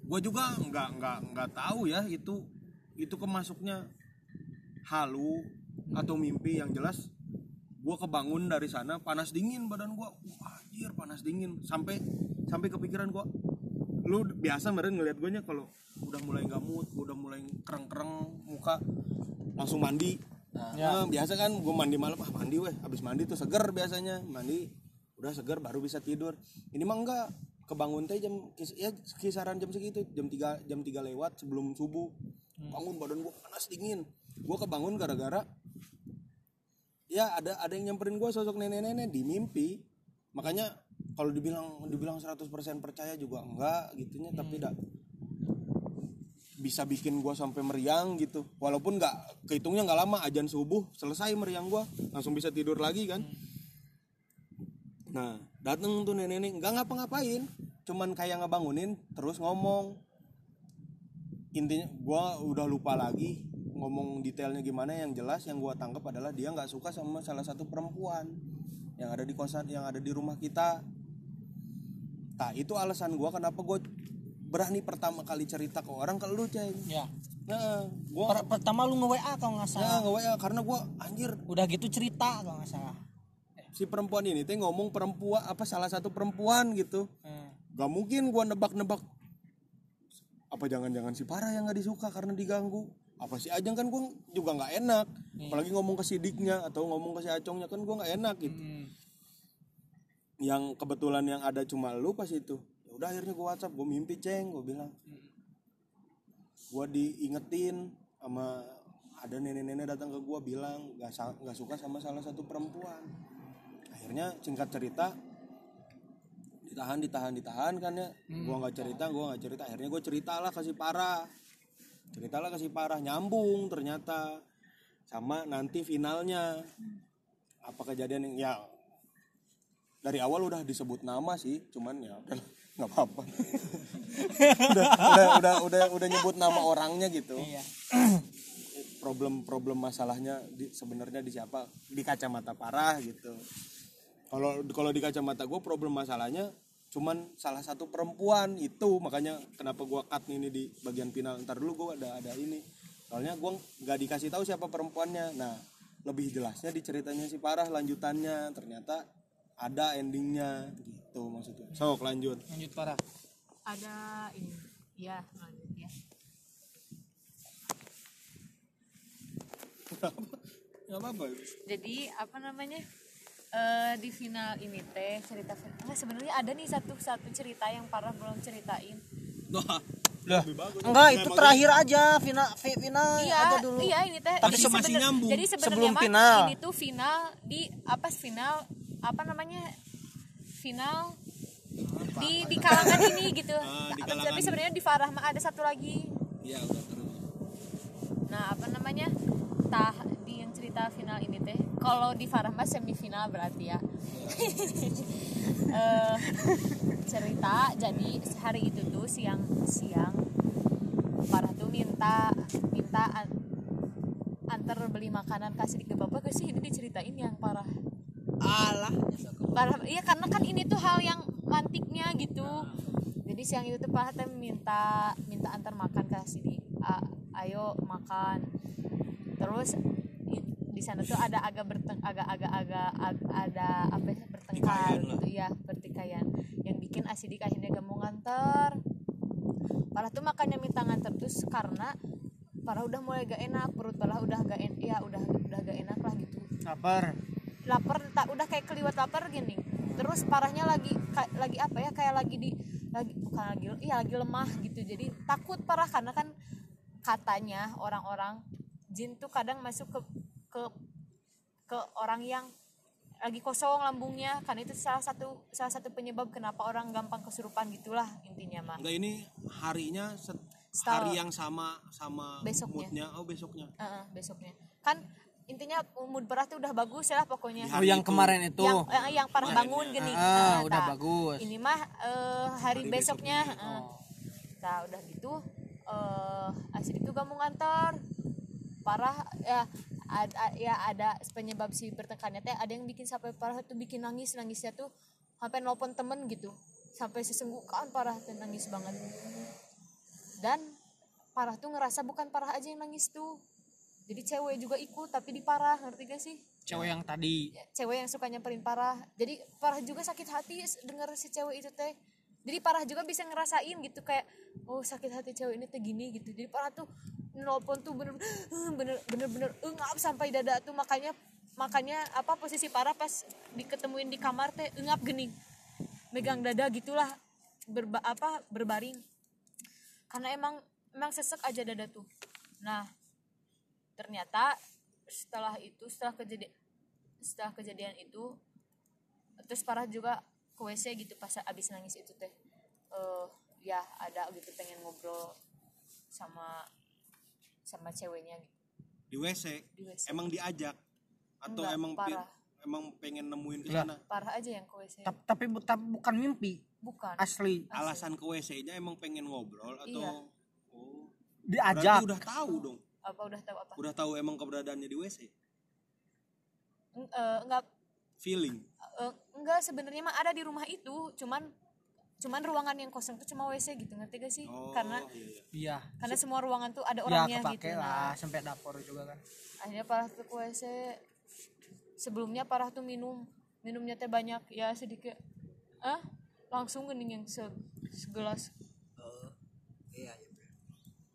Gue juga nggak nggak nggak tahu ya itu itu kemasuknya halu atau mimpi yang jelas. Gue kebangun dari sana panas dingin badan gue wah anjir panas dingin. Sampai sampai kepikiran gue lu biasa meren ngeliat gue nya kalau udah mulai gamut udah mulai kereng-kereng muka langsung mandi. Nah, biasa kan gue mandi malam ah mandi weh habis mandi tuh seger biasanya. Mandi udah seger baru bisa tidur. Ini mah enggak kebangun teh jam kis- ya kisaran jam segitu jam 3 jam 3 lewat sebelum subuh. Bangun badan gue panas dingin. Gue kebangun gara-gara ya ada ada yang nyamperin gue sosok nenek-nenek di mimpi. Makanya kalau dibilang dibilang 100% percaya juga enggak gitunya tapi dak bisa bikin gua sampai meriang gitu. Walaupun nggak kehitungnya nggak lama ajan subuh selesai meriang gua langsung bisa tidur lagi kan. Nah dateng tuh nenek-nenek nggak ngapa-ngapain cuman kayak ngebangunin terus ngomong. Intinya gua udah lupa lagi ngomong detailnya gimana yang jelas yang gua tangkap adalah dia nggak suka sama salah satu perempuan yang ada di kosan yang ada di rumah kita. Nah itu alasan gua kenapa gua berani pertama kali cerita ke orang ke lu ceng. Ya. Nah gua Per- pertama lu nge WA kalau nggak ya salah nge WA karena gua anjir. Udah gitu cerita kalau nggak salah. Si perempuan ini teh ngomong perempuan apa salah satu perempuan gitu. Hmm. gak mungkin gua nebak-nebak apa jangan-jangan si parah yang nggak disuka karena diganggu? Apa si ajang kan gua juga nggak enak. Apalagi ngomong ke sidiknya atau ngomong ke si acongnya kan gua nggak enak gitu. Hmm. yang kebetulan yang ada cuma lu pas itu udah akhirnya gua WhatsApp gua mimpi ceng gua bilang. Gua diingetin sama ada nenek-nenek datang ke gua bilang gak, nggak suka sama salah satu perempuan. Akhirnya singkat cerita ditahan ditahan ditahan kan ya. Gua nggak cerita gua nggak cerita. Akhirnya gua ceritalah kasih parah. Ceritalah kasih parah nyambung ternyata sama nanti finalnya. Apa kejadian yang ya dari awal udah disebut nama sih cuman ya nggak apa-apa. Udah, udah udah udah udah nyebut nama orangnya gitu. Iya. Problem problem masalahnya di, sebenarnya di siapa? Di kacamata parah gitu. Kalau kalau di kacamata gue problem masalahnya cuman salah satu perempuan itu. Makanya kenapa gue cut ini di bagian final. Ntar dulu gue ada ada ini. Soalnya gue nggak dikasih tahu siapa perempuannya. Nah lebih jelasnya di ceritanya si parah lanjutannya. Ternyata ada endingnya gitu maksudnya. Sok lanjut. Lanjut parah ada ini ya lanjut ya nggak apa-apa. Jadi apa namanya? Eh di final ini teh cerita enggak sebenarnya ada nih satu satu cerita yang parah belum ceritain. Wah, Lah, bagus. enggak itu Emang terakhir aja final fi- final iya aja dulu. iya ini teh. Tapi jadi masih nyambung. jadi sebenarnya Sebelum mah final. ini tuh final di apa final apa namanya final di di kalangan ini gitu. Ah, di tapi kalangan- sebenarnya di Farah ada satu lagi. Iya udah terus. nah apa namanya tah di yang cerita final ini teh kalau di Farah mah semifinal berarti ya. Eh, cerita jadi hari itu tuh siang siang Farah tuh minta minta an- antar beli makanan kasih di ke bapak sih? Ini diceritain yang parah alah. Parah iya karena kan ini tuh hal yang mantiknya gitu. Jadi siang itu tuh Pak Hatem minta minta antar makan kasih di "A- ayo makan. Terus di sana tuh ada agak berteng agak agak agak ag- ada apa ya bertengkar gitu ya pertikaian yang bikin Asidik akhirnya gak mau nganter. Parah tuh makanya minta nganter terus karena Parah udah mulai gak enak perut Parah udah gak en ya udah udah gak enak lah gitu. Lapar lapar tak udah kayak keliwat lapar gini terus parahnya lagi ka- lagi apa ya kayak lagi di lagi bukan lagi iya lagi lemah gitu jadi takut parah karena kan katanya orang-orang jin tuh kadang masuk ke ke ke orang yang lagi kosong lambungnya kan itu salah satu salah satu penyebab kenapa orang gampang kesurupan gitulah intinya mah Enggak ini harinya set- hari yang sama sama Besoknya. moodnya. Oh besoknya. Heeh, besoknya kan intinya mood berat tuh udah bagus ya lah pokoknya. Oh yang kemarin itu. Yang eh, yang parah bangun gini. Ah, Nah, udah tah. bagus. ini mah eh, hari, besoknya. heeh. nah udah gitu eh asli itu gak mau ngantar parah ya ada ya ada penyebab si bertengkarnya teh ada yang bikin sampai parah tuh bikin nangis nangisnya tuh sampai nelpon temen gitu. Sampai sesenggukan parah tuh nangis banget. Dan parah tuh ngerasa bukan parah aja yang nangis tuh jadi cewek juga ikut tapi di parah ngerti gak sih? Cewek yang tadi. Cewek yang suka nyamperin parah. Jadi parah juga sakit hati denger si cewek itu teh. Jadi parah juga bisa ngerasain gitu kayak oh sakit hati cewek ini teh gini gitu. Jadi parah tuh nelpon tuh bener bener bener bener engap sampai dada tuh. Makanya makanya apa posisi parah pas diketemuin di kamar teh engap gini megang dada gitulah berba apa berbaring. Karena emang emang sesek aja dada tuh. Nah ternyata setelah itu setelah kejadian setelah kejadian itu terus parah juga ke WC gitu pas abis nangis itu teh eh ya ada gitu pengen ngobrol sama sama ceweknya gitu Di WC. di WC Emang diajak atau Enggak, emang parah. emang pengen nemuin ke Lah. sana? parah aja yang ke WC Tap- tapi bu- tapi bukan mimpi bukan asli Alasan ke WC-nya emang pengen ngobrol atau Iya. Oh. diajak Berarti udah tahu dong. Apa udah tahu apa? Udah tahu emang keberadaannya di WC. Eng- eh, enggak Feeling. eh, enggak sebenarnya mah ada di rumah itu cuman cuman ruangan yang kosong tuh cuma WC gitu ngerti gak sih? Oh, karena iya, iya. iya. karena semua ruangan tuh ada ya orangnya gitu. lah nah sampai dapur juga kan. Akhirnya parah tuh ke WC sebelumnya parah tuh minum. Minumnya teh banyak ya sedikit. Ah langsung gening yang se segelas. Oh iya iya.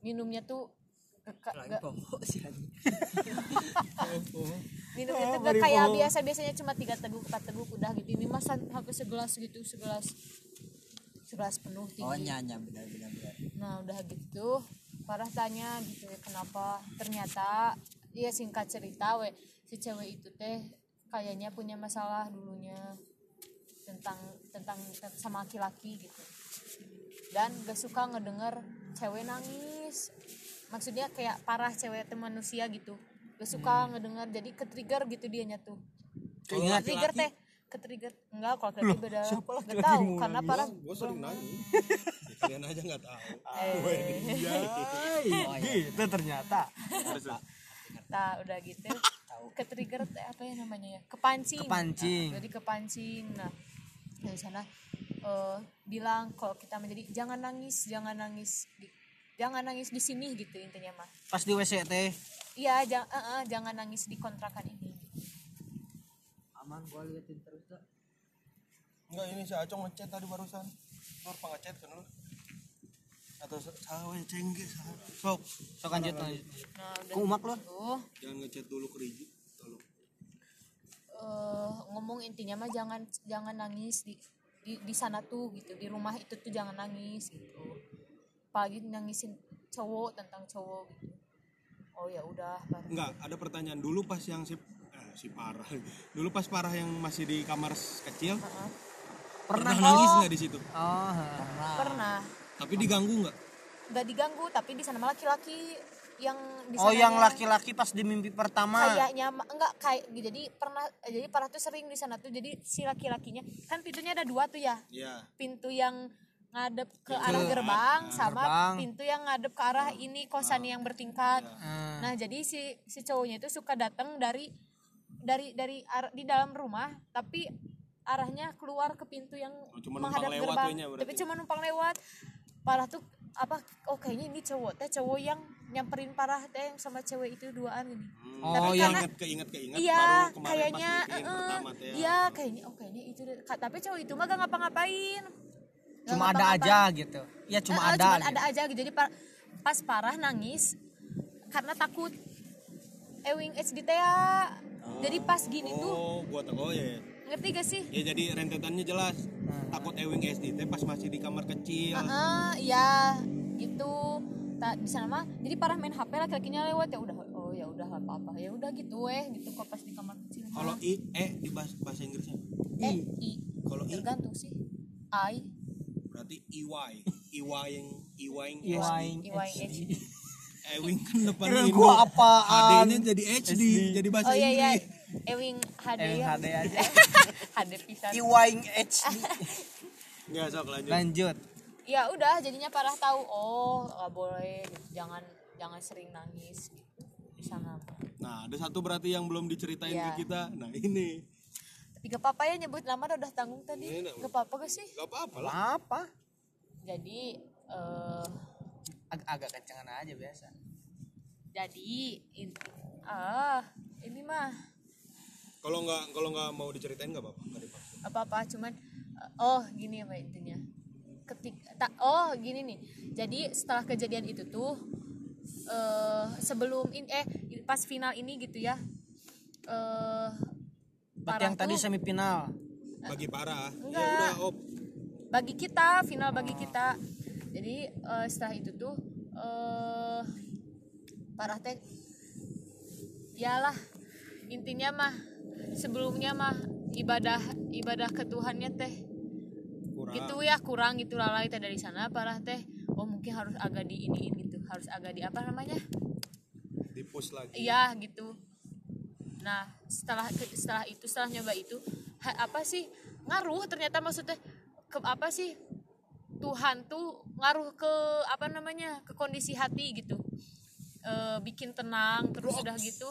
Minumnya tuh lagi. Sih minumnya tuh gak kayak biasa biasanya cuma tiga teguk empat teguk udah gitu. Ini mah sam- hampir segelas gitu segelas segelas penuh oh tinggi nyanya benar benar benar. Nah udah gitu. Parah tanya gitu ya kenapa? Ternyata dia singkat cerita we. Si cewek itu teh kayaknya punya masalah dulunya tentang tentang tentang sama laki-laki gitu. Dan gak suka ngedenger cewek nangis maksudnya kayak parah cewek teh manusia gitu. Gak suka ngedenger jadi ke trigger gitu dianya tuh. Keingat trigger teh ke trigger enggak kalau laki beda. gak tahu karena parah. Gue sering nanya. Ya, kalian aja nggak tahu. gitu ternyata. Nah, udah gitu. Ke trigger teh apa ya namanya ya? Kepancing. Kepancing. Nah, jadi kepancing. Nah dari sana eh, bilang kalau kita menjadi jangan nangis jangan nangis di, jangan nangis di sini gitu intinya mah pas di WC teh iya jangan jangan nangis di kontrakan ini aman gua liatin terus dah Enggak ini si Acong ngechat tadi barusan. Nur pengechat kan lu. Atau sawe cengge sawe. Sok, sok lanjut lanjut nah udah umak lo gitu jangan ngechat dulu ke Riji. Tolong. eh, ngomong intinya mah jangan jangan nangis di di, di sana tuh gitu di rumah itu tuh jangan nangis gitu apalagi nangisin cowok tentang cowok gitu. Oh ya udah baru Enggak, ada pertanyaan. Dulu pas yang si eh, si parah. Dulu pas parah yang masih di kamar kecil, Heeh. pernah nangis nggak di situ? Oh pernah. Tapi diganggu nggak? Nggak diganggu tapi di sana malah laki-laki yang di oh yang laki-laki pas di mimpi pertama. Kayaknya enggak kayak jadi pernah jadi parah tuh sering di sana tuh. Jadi si laki-lakinya kan pintunya ada dua tuh ya. Ya pintu yang ngadep ke arah gerbang sama gerbang. pintu yang ngadep ke arah ini kosan yang bertingkat Hmm. nah jadi si si cowoknya itu suka datang dari dari dari ar- di dalam rumah tapi arahnya keluar ke pintu yang Oh, cuma menghadap lewat gerbang tuhnya berarti. tapi cuma numpang lewat parah tuh apa oh kayaknya ini cowok teh cowok yang nyamperin parah teh yang sama cewek itu duaan ini Oh, Tapi yang karena- ingat keinget keinget Iya, baru kayaknya eh, pertama teh ya. Iya, kayaknya oh kayaknya itu tapi cowok itu mah gak ngapa-ngapain. Cuma ada aja gitu ya cuma Eh, eh, ada cuman gitu. ada aja gitu. Jadi pa- pas parah nangis karena takut Ewing HD teh ya. Jadi pas gini tuh oh gua tahu oh ya ya. ngerti gak sih? ya jadi rentetannya jelas takut Ewing SD teh pas masih di kamar kecil Heeh, iya gitu. Tak di sana mah jadi parah main HP laki-lakinya lewat ya udah oh ya udah nggak apa-apa ya udah gitu eh gitu kok pas di kamar kecil. kalau i e di bahasa, bahasa Inggrisnya eh i kalau i tergantung sih. I berarti iy iy yang iy yang Iwaing IYHD. Ewing kan depan Kira Indo gua apaan? HD-nya jadi HD, jadi bahasa Oh iya iya, Ewing HD Ewing ya. HD aja. HD pisan. Iwaing HD nggak sok lanjut lanjut Ya udah jadinya parah tahu oh nggak boleh jangan jangan sering nangis gitu di sana. nah ada satu berarti yang belum diceritain Iya. ke kita nah ini gak apa-apa ya nyebut nama udah tanggung tadi. Iya, Gak apa-apa gak sih? gak apa-apa lah. Apa? Jadi eh Ag agak kencengan aja biasa. jadi in, ah ini mah. Kalau nggak kalau nggak mau diceritain nggak apa-apa nggak dipaksa. apa-apa cuman eh, oh gini apa intinya. Ketik tak oh gini nih. Jadi setelah kejadian itu tuh eh sebelum in eh pas final ini gitu ya eh Berarti yang tadi semifinal. Bagi parah ya Enggak. udah op. Bagi kita final bagi kita. Jadi eh, setelah itu tuh eh parah teh yalah intinya mah sebelumnya mah ibadah ibadah ke Tuhannya teh. Kurang. Gitu ya kurang gitu lalai teh dari sana. Parah teh oh mungkin harus agak di iniin gitu. Harus agak di apa namanya? Dipus lagi. Iya gitu nah setelah setelah itu setelah nyoba itu ha- apa sih ngaruh ternyata maksudnya ke apa sih Tuhan tuh ngaruh ke apa namanya ke kondisi hati gitu. E, bikin tenang terus udah gitu.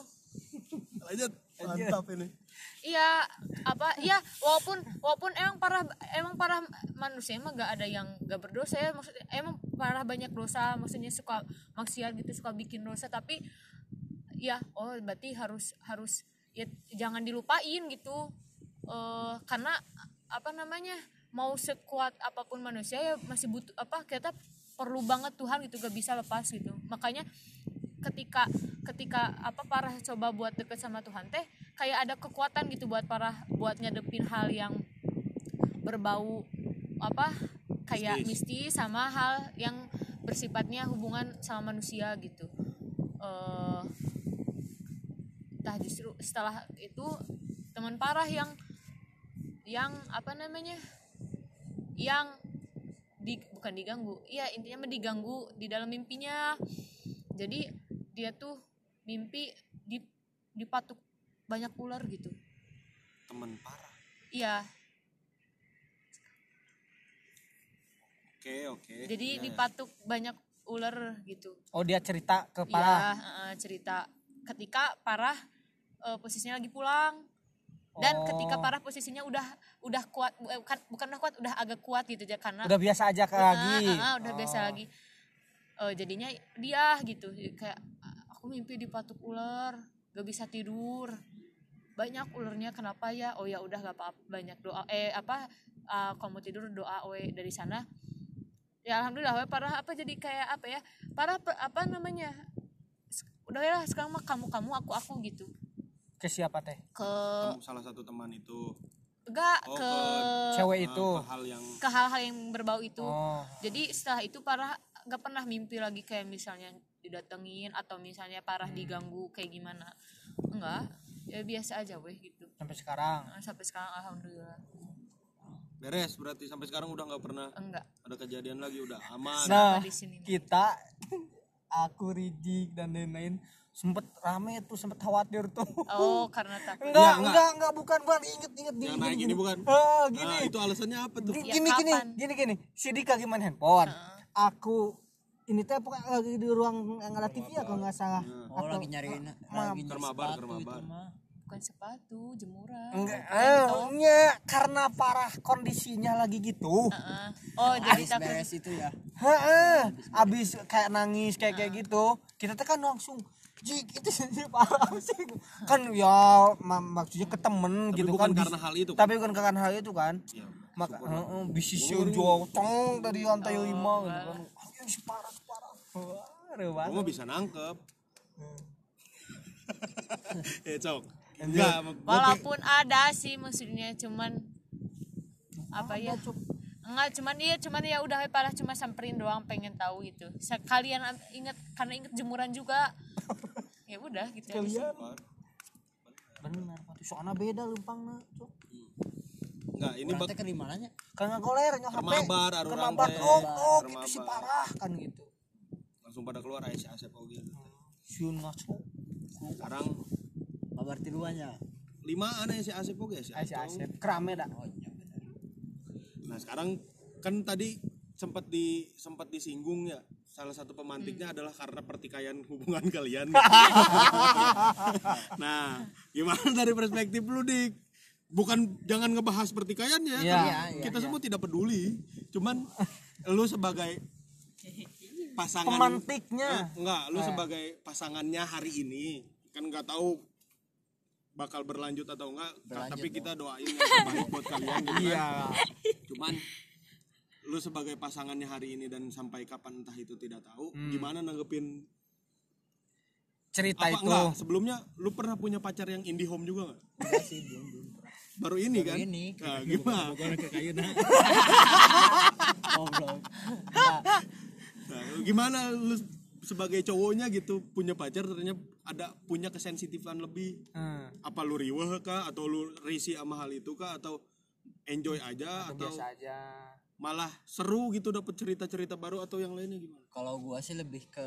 Lanjut. Mantap ini. Iya apa iya walaupun walaupun emang parah emang parah manusia emang gak ada yang gak berdosa ya maksudnya emang parah banyak dosa maksudnya suka maksiat gitu suka bikin dosa tapi ya oh berarti harus harus ya jangan dilupain gitu. Eh karena apa namanya mau sekuat apa pun manusia ya masih butuh apa kita perlu banget Tuhan gitu gak bisa lepas gitu. Makanya ketika ketika apa parah coba buat deket sama Tuhan teh kayak ada kekuatan gitu buat parah buat nyadepin hal yang berbau apa kayak mistis sama hal yang bersifatnya hubungan sama manusia gitu. Eh tah justru setelah itu teman parah yang yang apa namanya yang di bukan diganggu iya intinya mah diganggu di dalam mimpinya. Jadi dia tuh mimpi di dipatuk banyak ular gitu. Teman parah. Iya. Oke oke. Jadi Ya. dipatuk banyak ular gitu. Oh dia cerita ke Iya, parah heeh, cerita. Ketika parah eh, posisinya lagi pulang. Dan Oh. ketika parah posisinya udah udah kuat bu- eh, bukan bukan udah kuat udah agak kuat gitu aja karena udah biasa aja ke lagi. ah, udah biasa Oh. lagi. Eh, jadinya dia gitu kayak aku mimpi dipatuk ular gak bisa tidur. Banyak ularnya kenapa ya? Oh ya udah gak apa-apa banyak doa eh apa ah, kalau mau tidur doa we dari sana. Ya alhamdulillah we parah apa jadi kayak apa ya parah apa namanya udah ya sekarang mah kamu kamu aku aku gitu ke siapa teh? Ke Kamu salah satu teman itu. Enggak Oh, ke ke- cewek eh, itu. ke hal yang ke hal-hal yang berbau itu. Oh. Jadi setelah itu parah nggak pernah mimpi lagi kayak misalnya didatengin atau misalnya parah diganggu kayak gimana. Enggak. Ya biasa aja weh gitu. Sampai sekarang? Nah, sampai sekarang alhamdulillah. Beres berarti sampai sekarang udah nggak pernah enggak. ada kejadian lagi udah aman. Nah di sini? kita aku Ridik dan lain-lain sempet rame tuh sempet khawatir tuh. Oh karena takut. Enggak enggak. enggak enggak bukan bukan. Inget inget gini yang naik ini bukan. Ah gini. Nah itu alasannya apa tuh? Gini, Ya, gini gini gini gini. Si Dika gimana handphone? Aku ini teh pokoknya lagi di ruang yang ada TV ya kalau nggak salah. Oh lagi nyariin lagi nyari Kermabar, sepatu kermabar. itu mah. bukan sepatu jemuran. Enggak eh, nya, karena parah kondisinya lagi gitu. Heeh. oh jadi Habis takut. beres itu ya. Heeh, abis kayak nangis kayak kayak gitu. Kita tuh kan langsung jik itu sih parah sih. Kan ya ma- maksudnya ke temen Tapi gitu bukan kan karena hal itu kan? tapi bukan karena hal itu kan. Ya, maka heeh, jauh cong dari lantai lima gitu kan. Anjing si parah si parah. Mah bisa nangkep. Eh cok. Enggak walaupun ada sih maksudnya cuman apa ya? Enggak cuman iya cuman ya udah we, parah cuma samperin doang pengen tahu gitu. Sekalian an- inget karena inget jemuran juga ya udah gitu aja sih. benar soalnya beda lempang cok enggak ini bak ke di mananya? karena goler nyok HP Kermabar, arurang Kermabar, teh. oh oh gitu Kermabar. si parah kan gitu langsung pada keluar Aisyah Asep oke siun ngaco sekarang Kabar tiluannya. lima aneh si Asep oke si Asep Asep. Asep kerame dah Oh iya benar. Nah sekarang kan tadi sempat di sempat disinggung ya salah satu pemantiknya adalah karena pertikaian hubungan kalian. nah gimana dari perspektif lu dik? Bukan jangan ngebahas pertikaiannya, Iya, karena iya, kita semua tidak peduli. Cuman lu sebagai pasangan pemantiknya Eh, enggak, lu sebagai pasangannya hari ini kan nggak tahu bakal berlanjut atau enggak, tapi kita doain yang terbaik buat kalian gitu kan. iya Cuman lu sebagai pasangannya hari ini dan sampai kapan entah itu tidak tahu, Hmm. gimana nanggepin cerita apa itu enggak? Sebelumnya lu pernah punya pacar yang indie home juga sih belum belum. Baru ini kan? ini. Nah, gimana? Goblok. Nah, gimana lu sebagai cowoknya gitu punya pacar ternyata ada punya kesensitifan lebih Hmm. apa lu riweh kah atau lu risih sama hal itu kah atau enjoy aja atau biasa aja malah seru gitu dapet cerita-cerita baru atau yang lainnya gimana? Kalau gua sih lebih ke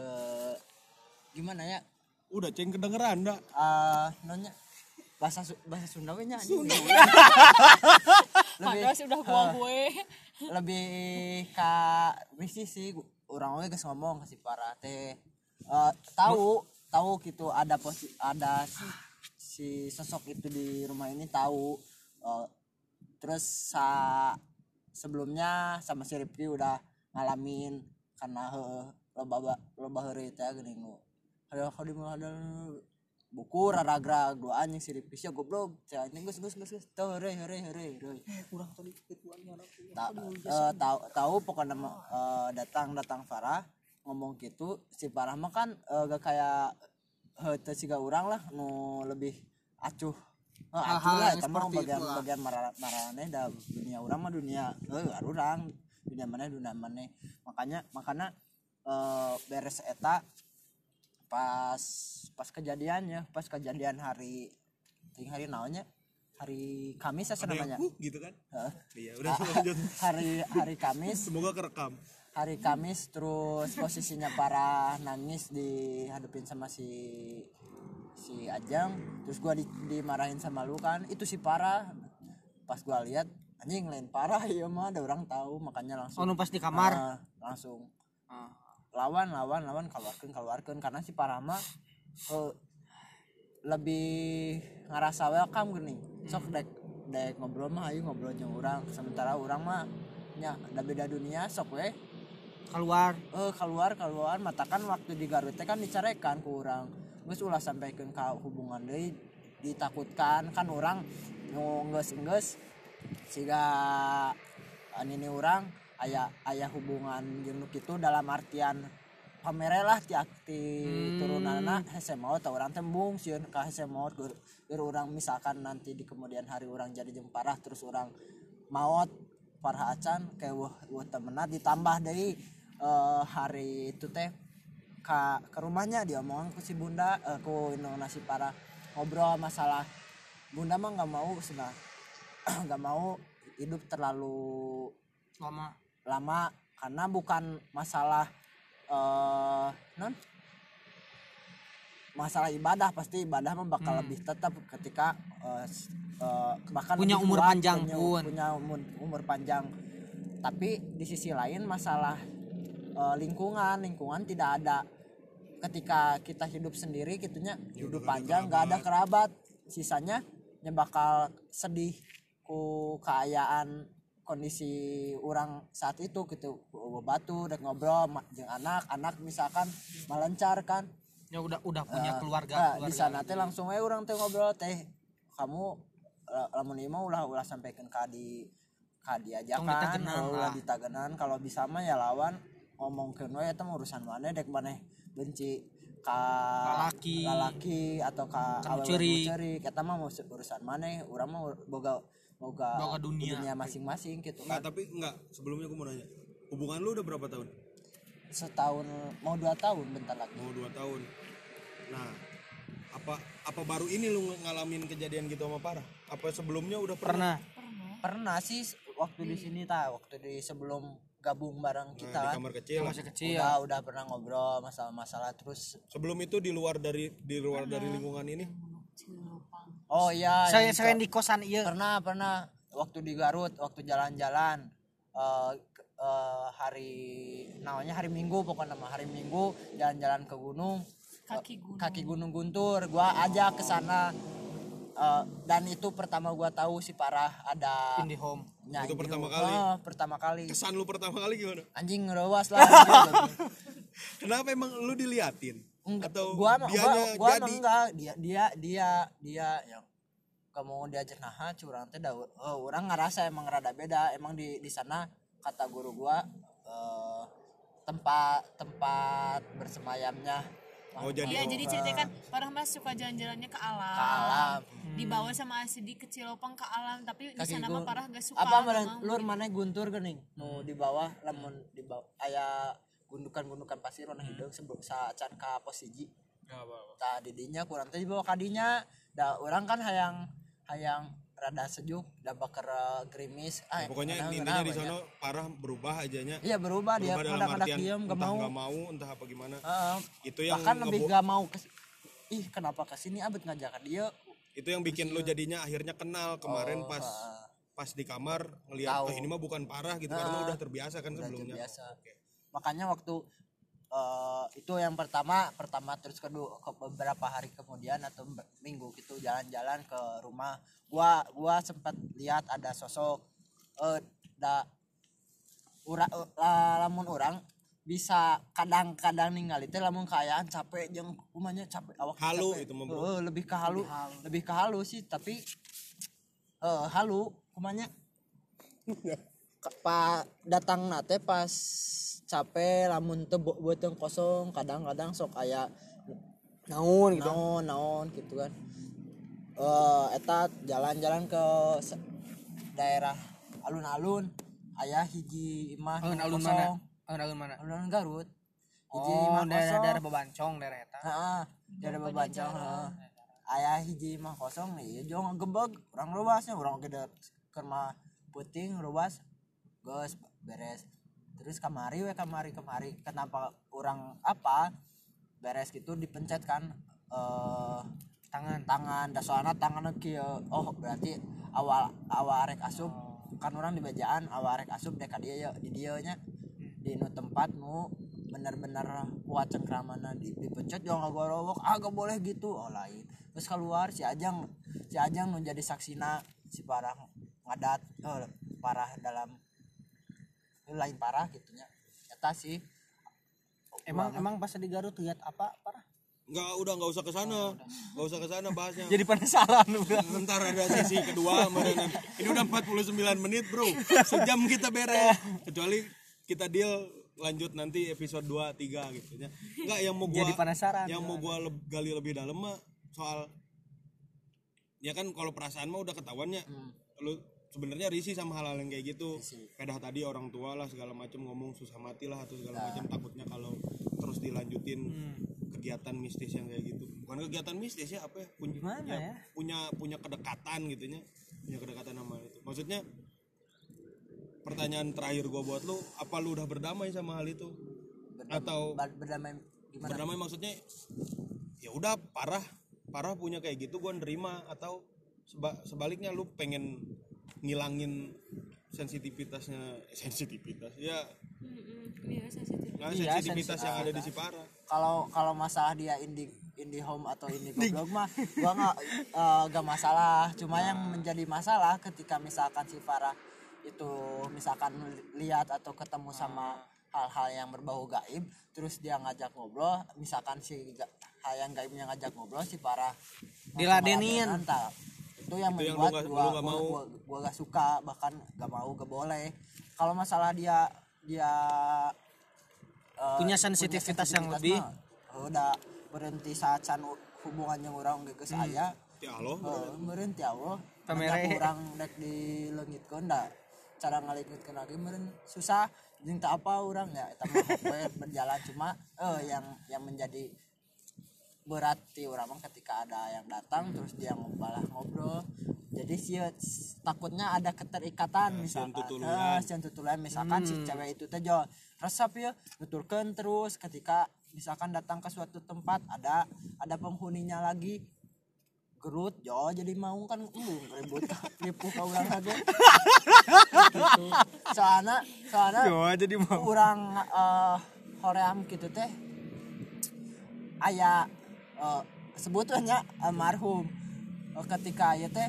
gimana ya? Udah ceng kedengeran dah. Eh, nonya bahasa Su- bahasa Sunda we nya anjing. lebih padahal sudah gua gue lebih ka misi sih orang geus ngomong ke si para teh Eh, tahu tahu gitu ada posi ada si, si sosok itu di rumah ini tahu Eh, terus sa sebelumnya sama si Rifki udah ngalamin karena heueuh loba ba- loba heureuy teh geuning nu ada kali mah ada buku raragra dua anjing si Rifki sia goblok. Teh anjing geus geus geus geus. Teu heureuy heureuy heureuy heureuy. Ta- eh, tahu tahu pokoknya eh, datang datang Farah ngomong gitu si Farah mah kan eh, gak kayak hete siga orang lah nu lebih acuh Acuh Hal-hal lah yang seperti bagian itu lah. bagian marah marahane da dunia orang mah dunia eh orang dunia mana dunia mana makanya makanya eh, beres eta pas pas kejadiannya pas kejadian hari ting hari naonnya hari Kamis apa namanya Uh, gitu kan? Heeh. Iya, udah lanjut. hari hari Kamis Semoga kerekam. hari Kamis terus posisinya para nangis dihadapin sama si si Ajang terus gua di, dimarahin sama lu kan. Itu si para pas gua lihat anjing lain parah ya mah ada orang tahu makanya langsung oh pas di kamar? Ah, langsung. Lawan lawan lawan keluarkan keluarkan karena si para mah eh, lebih ngerasa welcome gini. Sok dek dek ngobrol mah ayo ngobrol jeung orang. Sementara orang mah nya ada beda dunia sok we keluar. Eh keluar keluar. Matakan waktu di Garut kan dicarekan ku orang geus ulah sampaikan ka hubungan deui ditakutkan kan orang nu geus geus siga ini orang aya aya hubungan jeung nu kitu dalam artian pamere lah ti akti turunanna hese maot tah urang tembung sieun ka hese maot keur keur urang misalkan nanti di kemudian hari orang jadi jeung parah terus orang maot parah acan kayak wah wah temenat ditambah dari eh, hari itu teh ka ke rumahnya dia omong ku si bunda eh, ku nasi parah ngobrol masalah. Bunda mah nggak mau sudah nggak mau hidup terlalu lama. lama karena bukan masalah eh non? Masalah ibadah pasti ibadah mah bakal lebih tetap ketika s- eh, bahkan Punya umur kuat, panjang punya, pun. punya umur, umur panjang. Tapi di sisi lain masalah eh, lingkungan lingkungan tidak ada ketika kita hidup sendiri gitunya hidup panjang nggak ada kerabat. Sisanya nya bakal sedih ku keayaan kondisi orang saat itu gitu. Batu dan ngobrol ma- jeung anak anak misalkan melancar kan. Ya udah udah punya keluarga Nah, keluarga. di sana teh langsung aja orang teh ngobrol teh kamu la- lamun mah ulah ulah sampaikan ka di ka diajakan ditegenan oh, lah. ulah ditagenan kalau bisa mah ya lawan ngomongkeun we eta mah urusan mana dek maneh benci ka Lalaki. ka laki atau ka nu ceurik eta mah mau urusan maneh urang mah boga boga, Boga dunia. masing-masing gitu Nah, kan tapi enggak, sebelumnya aku mau nanya. Hubungan lu udah berapa tahun? setahun mau dua tahun bentar lagi Mau dua tahun. Nah, apa apa baru ini lu ngalamin kejadian gitu sama parah? Apa sebelumnya udah pernah? pernah pernah sih waktu di sini ta waktu di sebelum gabung bareng Nah, kita di kan. kamar kecil. masih kecil. Udah udah pernah ngobrol masalah-masalah. Terus Sebelum itu di luar dari di luar dari lingkungan ini. oh iya saya ke- di kosan iya. Pernah pernah. Waktu di Garut waktu jalan-jalan eh, ke- eh, hari namanya hari Minggu pokoknya nama hari Minggu jalan-jalan ke gunung. Kaki gunung. Kaki Gunung Guntur gua ajak ke sana. Eh, dan itu pertama gua tahu si parah ada di nyanyi Itu pertama kali? Oh, pertama kali Kesan lu pertama kali gimana? anjing ngerewas lah. Kenapa emang lu diliatin? Enggak, Atau gua mah gua, gua jadi? enggak dia dia dia dia yang kamu diajar nah curang teh da oh, orang ngerasa emang rada beda emang di di sana kata guru gua eh, tempat tempat bersemayamnya Oh jadi Iya jadi ceritakan Parah mas suka jalan-jalannya ke alam, ke alam. Dibawa sama Asidi ke Cilopang ke alam Tapi di sana mah Parah gak suka apa mana mau. lur mana guntur geuning nu di bawah lamun di bawah aya gundukan-gundukan pasir warna hidung sebelum saacan ka pos hiji tah didinya kurang teh dibawa kadinya. Da orang kan hayang hayang rada sejuk da bakar eh, gerimis ah, pokoknya kenapa- intinya di kenapa ya? sana parah berubah ajanya. iya berubah dia Berubah dalam kadang-kadang artian diem gak mau nggak mau, entah apa gimana. Heeh. Itu yang bahkan lebih gak mau ke ih kenapa ke sini abet ngajak dia itu yang bikin lu jadinya akhirnya kenal kemarin pas pas di kamar ngelihat oh, ini mah bukan parah gitu karena udah terbiasa kan sebelumnya. biasa makanya waktu eh, itu yang pertama pertama terus kedua ke beberapa hari kemudian atau minggu gitu jalan-jalan ke rumah gua gua sempat lihat ada sosok eh da ura, la- lamun orang bisa kadang-kadang ningali teh lamun kaayaan capek jeung umanya capek awak Halu capek. itu. Heeh, lebih ke halu lebih ke halu sih tapi eh halu kumanya Ka- pa datang nate pas capek lamun teu bo- beuteung kosong kadang-kadang sok aya naon gitu. naon naon gitu kan. Eh eta jalan-jalan ke daerah alun-alun aya hiji imah alun-alun kosong. mana? Alun-alun mana? Alun Garut. Hiji oh imah daerah kosong. daerah bebancong daerah eta. Heeh, daerah bebancong. Heeh. aya hiji imah kosong ieu jong gebeg urang ruasnya urang gede keur mah puting ruas geus beres terus kamari we kamari kamari. Kenapa orang apa beres gitu dipencet kan? Eh tangan tangan soalna tangan kieu oh berarti awal awal arek asup. Kan orang di bajaan awal arek asup deka dia ya di dieu nya di nu tempat nu bener-bener kuat cengkramana di, dipencet jangan ngagorowok ah gak boleh gitu. Oh lain. Terus keluar si ajang si ajang nu jadi saksina si parah ngadat eh, parah dalam lain parah gitunya eta sih emang emang pas di Garut lihat apa parah Enggak, udah nggak usah ke sana. Nggak usah ke sana bahasnya. jadi penasaran udah Ntar ada sesi kedua. Ini udah 49 menit, Bro. Sejam kita beres. Kecuali kita deal lanjut nanti episode 2 3 gitu ya. Enggak yang mau gua Jadi penasaran. Yang mau gua leb- gali lebih dalam mah soal ya kan kalau perasaan mah udah ketahuan ya. Lu sebenarnya risih sama hal-hal yang kayak gitu. Kayak tadi orang tua lah segala macam ngomong susah mati lah atau segala macam takutnya kalau terus dilanjutin kegiatan mistis yang kayak gitu. Bukan kegiatan mistis ya apa ya? Punya, Gimana ya? punya punya kedekatan gitu nya. Punya kedekatan sama itu. Maksudnya pertanyaan terakhir gua buat lu apa lu udah berdamai sama hal itu? Atau Ber- berdamai gimana? berdamai maksudnya ya udah parah. Parah punya kayak gitu gua nerima. Atau seba- sebaliknya lu pengen ngilangin sensitivitasnya eh, sensitivitas ya. Iya, sensitif. Iya, sensitivitas yang ada di si parah kalau kalau masalah dia indie indie home atau indie goblok mah gua nggak eh, nggak masalah. Cuma yang menjadi masalah ketika misalkan si Farah itu misalkan lihat atau ketemu sama hal-hal yang berbau gaib terus dia ngajak ngobrol misalkan si ga- hal yang gaibnya ngajak ngobrol si Farah Diladenin. Entah. Itu yang Itu yang lu membuat gua, lu nggak gua, mau. gua, gua gak suka bahkan gak mau gak boleh. Kalau masalah dia dia eh, Punya sensitivitas yang sensitivitas lebih. mah, udah berhenti saat can hubungannya orang ke saya. Ya Allah eh, berhenti Allah. Pamere. Orang dek di lengit konda cara ngalingitkeun lagi meureun susah teu apa orang ya eta mah we berjalan. Cuma eh yang yang menjadi berat ti urang mah ketika ada yang datang terus dia ngobrol ngobrol. Jadi si takutnya ada keterikatan misalkan. tutuluyan. eh, sian tutuluyan misalkan si cewek itu teh jo resep ya nuturkeun terus. Ketika misalkan datang ke suatu tempat ada ada penghuninya lagi gerut jo jadi mau kan embung ribut nipu ka urang lagi gitu. soalnya soalnya Jawa jadi mau kurang eh hoream gitu teh aya eh, sebetulnya almarhum Eh, ketika ya teh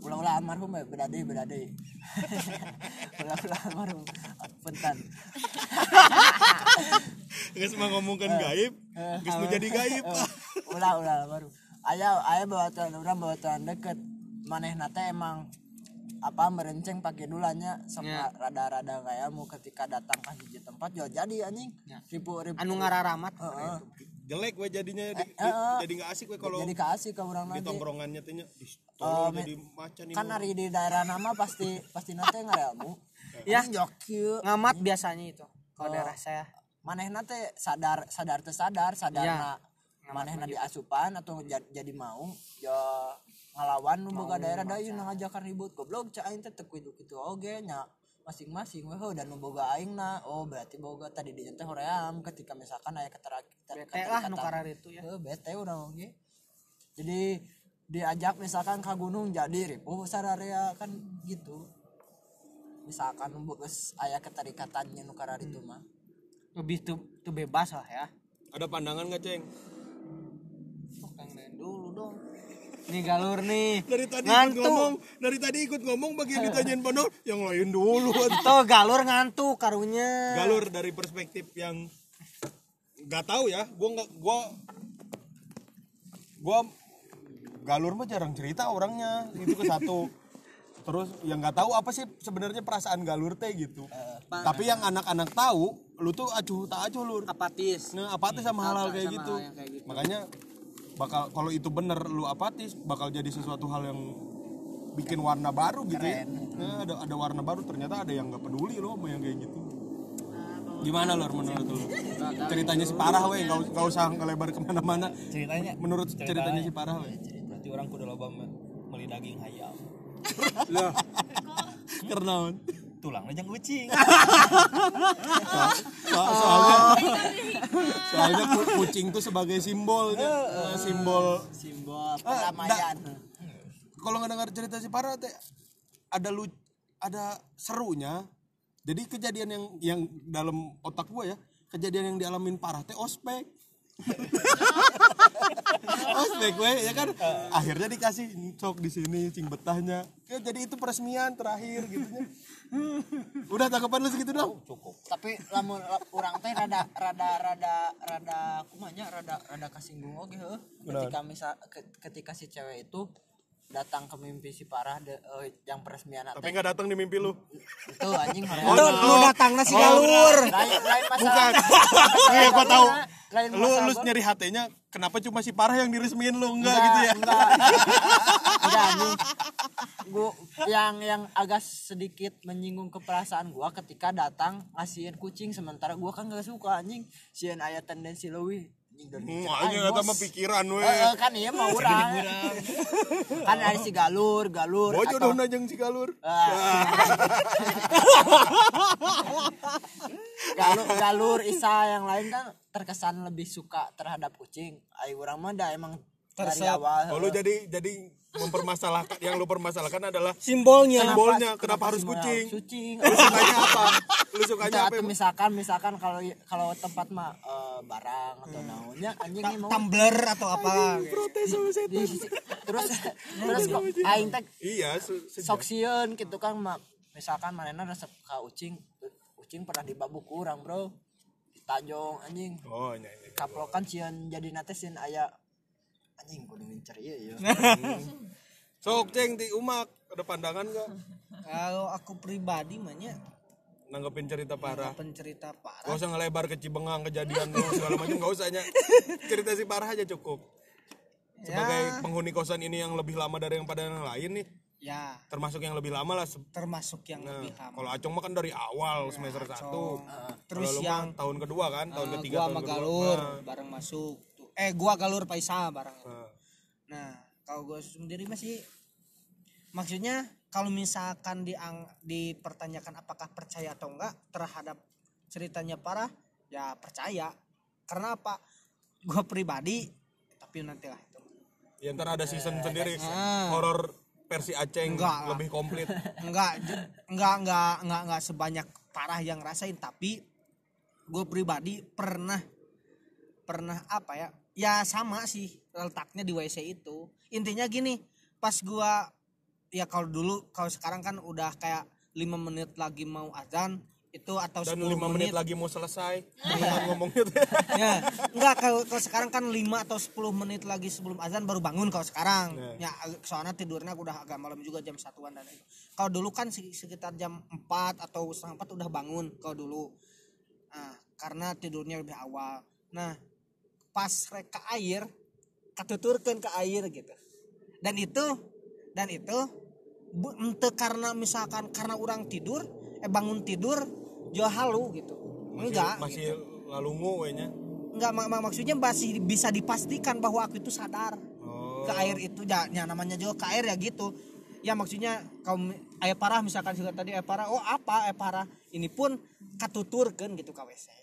ulah-ulah almarhum ya beda deui beda ulah-ulah almarhum pentan nggak semua ngomongkan gaib nggak semua jadi gaib. Eh, ulah ulah baru aya aya bawatan orang bawatan deket. Maneh nate emang apa merenceng pakai dulanya sama rada-rada kayak mau ketika datang ke hiji tempat yo jadi anjing. Ribu ribu. Anu ngararamat. Heeh. Jelek we jadinya di- di- eh. jadi nggak asik we kalau jadi kasih ke orang nanti. tongkrongannya tolong me- jadi macan ini. kan hari di daerah nama pasti pasti nate ngareamu Ya. jokieu ngamat biasanya itu kalau Oh. daerah saya. maneh nate sadar sadar teu sadar sadar Iya. na maneh di asupan atau ja- jadi mau ya ngalawan nu boga daerah da ieu ngajakan ribut. Goblok cak aing teh teu kitu oge nya masing-masing. Weh dan nu boga aing na. Oh berarti boga tadi di teh hoream. Ketika misalkan aya ketera bete lah nu karar itu ya. Heuh, bete urang oge. Jadi diajak misalkan ke gunung jadi ripuh sararea kan gitu. Misalkan nu geus aya keterikatannya nu karar itu mah. Lebih tuh tuh bebas lah ya. Ada pandangan nggak ceng? Oh, dulu nih galur nih. Dari tadi ikut ngantuk. ngomong dari tadi ikut ngomong bagian ditanyain penuh yang lain dulu. Itu galur ngantuk karunya. Galur dari perspektif yang nggak tahu ya. Gua nggak gua gua galur mah jarang cerita orangnya. Itu ke satu. Terus yang nggak tahu apa sih sebenarnya perasaan galur teh gitu. Tapi yang anak-anak tahu lu tuh acuh tak acuh lur. Apatis. Nah apatis sama hal-hal kayak gitu. yang kayak gitu. makanya bakal kalau itu bener lu apatis bakal jadi sesuatu hal yang bikin warna baru gitu ya. Nah, ada ada warna baru ternyata ada yang nggak peduli loh sama yang kayak gitu. Gimana lor menurut lu? ceritanya si parah weh. Nggak nggak usah ngelebar ke mana-mana. Ceritanya menurut ceritanya si parah weh. Berarti orang kudu loba me- meli daging hayam. Lah. Karena tulangnya jangan kucing. So- soalnya soalnya ku- kucing tuh sebagai simbol ya. simbol. simbol Ah, perdamaian. kalau nggak dengar cerita si Parah teh ada lu ada serunya. Jadi kejadian yang yang dalam otak gue ya kejadian yang dialamin Parah teh ospek. Ospek gue ya kan? Akhirnya dikasih cok di sini cing betahnya. Ya, jadi itu peresmian terakhir gitu udah tanggapan lu segitu dong. Cukup. Tapi lamun la- urang teh rada rada rada rada kumanya rada rada kasinggung oge heuh. Ketika misal ke- ketika si cewek itu datang ke mimpi si parah de, eh, yang peresmian tapi nggak datang di mimpi lu. Itu anjing Oh, lu lu datang nasi galur lain lain masalah iya gua tahu. lain lu lu nyari hatenya kenapa cuma si Parah yang diresmiin lu? Enggak, Enggak, gitu ya? enggak. Enggak anjing gua yang yang agak sedikit menyinggung ke perasaan gua ketika datang ngasihin kucing sementara gua kan gak suka anjing sieun aya tendensi leuwih anjing Hmm, bos. mah pikiran we. Eh, kan iya mah urang kan ada si galur galur Bojo atau- udah jeung si galur. Ah. galur galur Isa yang lain kan terkesan lebih suka terhadap kucing ayo orang mah emang dari awal Oh, lu jadi jadi mempermasalahkan yang lu permasalahkan adalah simbolnya simbolnya kenapa, harus semua kucing? kucing Lu sukanya apa? Lu sukanya Atau apa? emang? misalkan misalkan kalau kalau tempat mah eh, barang Hmm. atau naonnya anjing ini mau tumbler atau apa di sisi- terus terus kok aing teh Iya, su- sejak- sok sieun gitu kan ma- misalkan manena resep ka ucing ucing pernah dibabuk kurang bro ditajong anjing Oh, iya, iya. kaplokan sieun jadi nate sieun aya anjing kudu ngincer ieu ya Sok ceng di umak ada pandangan gak? kalau aku pribadi mahnya Nanggepin cerita parah. pencerita parah Gak usah ngelebar ke Cibengang kejadian lu segala macam gak usah nya. Cerita si parah aja cukup. Sebagai penghuni kosan ini yang lebih lama dari yang pada yang lain nih, ya termasuk yang lebih lama lah. termasuk yang Nah, lebih lama kalau Acong mah kan dari awal semester satu. terus Kalau lu yang tahun kedua kan, tahun eh, ketiga gua tahun sama kedua. galur Nah, bareng masuk eh gua galur paisa bareng nah. Nah, kalau gue sendiri masih maksudnya kalau misalkan diang, dipertanyakan apakah percaya atau enggak terhadap ceritanya parah, ya percaya. Karena apa? Gue pribadi, tapi nanti lah itu. Ya ntar ada season sendiri Ah. horor versi Aceh Enggak lah. lebih komplit. Enggak, enggak, enggak, enggak, enggak sebanyak parah yang rasain, tapi gue pribadi pernah pernah apa ya? Ya sama sih letaknya di WC itu. Intinya gini, pas gua ya kalau dulu kalau sekarang kan udah kayak lima menit lagi mau azan itu atau Dan 10 lima menit lagi mau selesai. Iya. Jangan ngomong gitu. ya enggak kalau kalau sekarang kan 5 atau 10 menit lagi sebelum azan baru bangun kalau sekarang Iya. ya soalnya tidurnya udah agak malam juga jam satuan dan itu kalau dulu kan sek- sekitar jam 4 atau setengah 4 udah bangun kalau dulu nah, karena tidurnya lebih awal nah pas rek ke air katuturkan ke air gitu dan itu dan itu ente karena misalkan karena orang tidur eh bangun tidur jual halu gitu enggak Masih lalungu we nya. Enggak mak mak- maksudnya masih bisa dipastikan bahwa aku itu sadar Oh. ke air itu ya, ya namanya juga ke air ya gitu ya maksudnya kaum air parah misalkan juga tadi air parah oh apa air parah ini pun katuturkan gitu ke WC gitu.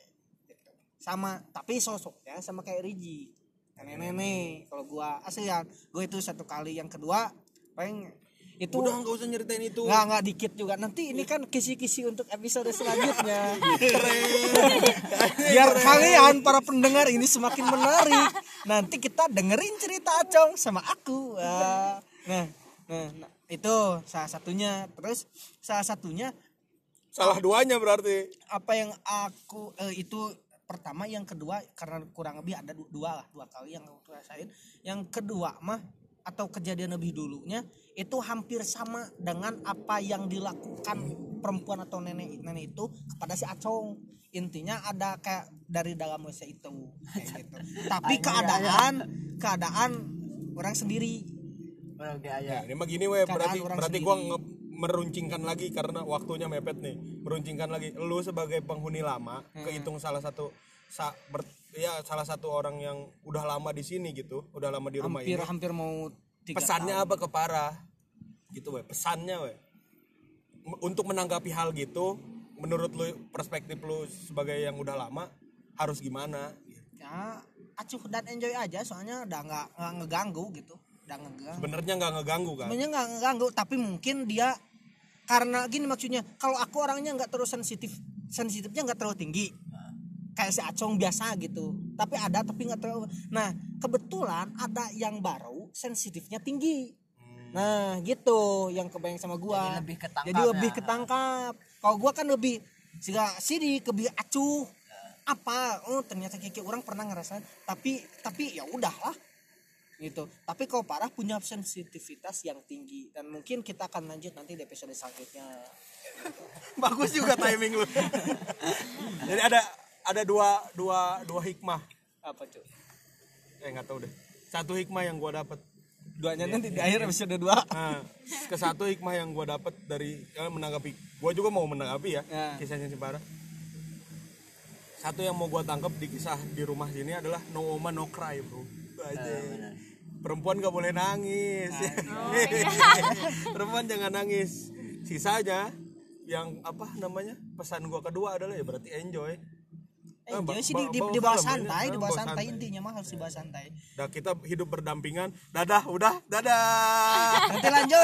Sama tapi sosoknya sama kayak Riji nenek-nenek kalau gua asli ya gue itu satu kali. Yang kedua paling itu Udah nggak usah nyeritain itu. nggak nggak dikit juga. Nanti ini kan kisi-kisi untuk episode selanjutnya. Biar kalian para pendengar ini semakin menarik. Nanti kita dengerin cerita Acong sama aku. Wah. nah nah, nah, itu salah satunya. Terus salah satunya Salah duanya berarti. apa yang aku eh, itu pertama yang kedua karena kurang lebih ada du- dua lah dua kali yang aku rasain. Yang kedua mah atau kejadian lebih dulunya itu hampir sama dengan apa yang dilakukan perempuan atau nenek nenek itu kepada si Acong. Intinya ada kayak dari dalam WC itu kayak gitu. Tapi keadaan keadaan orang sendiri. Oke Ya, ini mah gini we, Keadaan berarti orang berarti sendiri. gua nge- meruncingkan lagi karena waktunya mepet nih. Meruncingkan lagi lu sebagai penghuni lama Hmm. kehitung salah satu sa, ber- ya salah satu orang yang udah lama di sini gitu, udah lama di rumah hampir ini. hampir mau Pesannya tahun. apa ke para? Gitu we, pesannya we. M- Untuk menanggapi hal gitu, menurut lu perspektif lu sebagai yang udah lama harus gimana? ya acuh dan enjoy aja soalnya udah nggak nggak ngeganggu gitu udah ngeganggu Sebenarnya nggak ngeganggu kan? sebenarnya nggak ngeganggu tapi mungkin dia karena gini maksudnya kalau aku orangnya nggak terlalu sensitif sensitifnya nggak terlalu tinggi. Kayak si Acong biasa gitu. Tapi ada tapi nggak terlalu. Nah kebetulan ada yang baru sensitifnya tinggi. Nah gitu yang kebayang sama gua. Jadi lebih ketangkap jadi lebih ya. ketangkap. Kalau gua kan lebih sih sidi lebih acuh. Apa? Oh ternyata kiki orang pernah ngerasain tapi tapi ya udahlah gitu tapi kalau parah punya sensitivitas yang tinggi dan mungkin kita akan lanjut nanti di episode selanjutnya Bagus juga timing lu. Jadi ada ada dua dua dua hikmah. apa tuh Eh nggak tahu deh. Satu hikmah yang gua dapat. duanya nanti di akhir episode 2 Nah, ke satu hikmah yang gua dapat dari eh, menanggapi. Gua juga mau menanggapi ya Ya. kisahnya si Parah. satu yang mau gua tangkap di kisah di rumah sini adalah no woman no cry bro Aja. perempuan gak boleh nangis perempuan jangan nangis sisanya yang apa namanya pesan gua kedua adalah ya berarti enjoy Eh, Ah, jadi sih di, di, bawa dibahas film, santai, ini. dibahas Bawa santai santai. intinya mah harus dibahas santai. Nah kita hidup berdampingan. Dadah, udah, dadah. Nanti lanjut.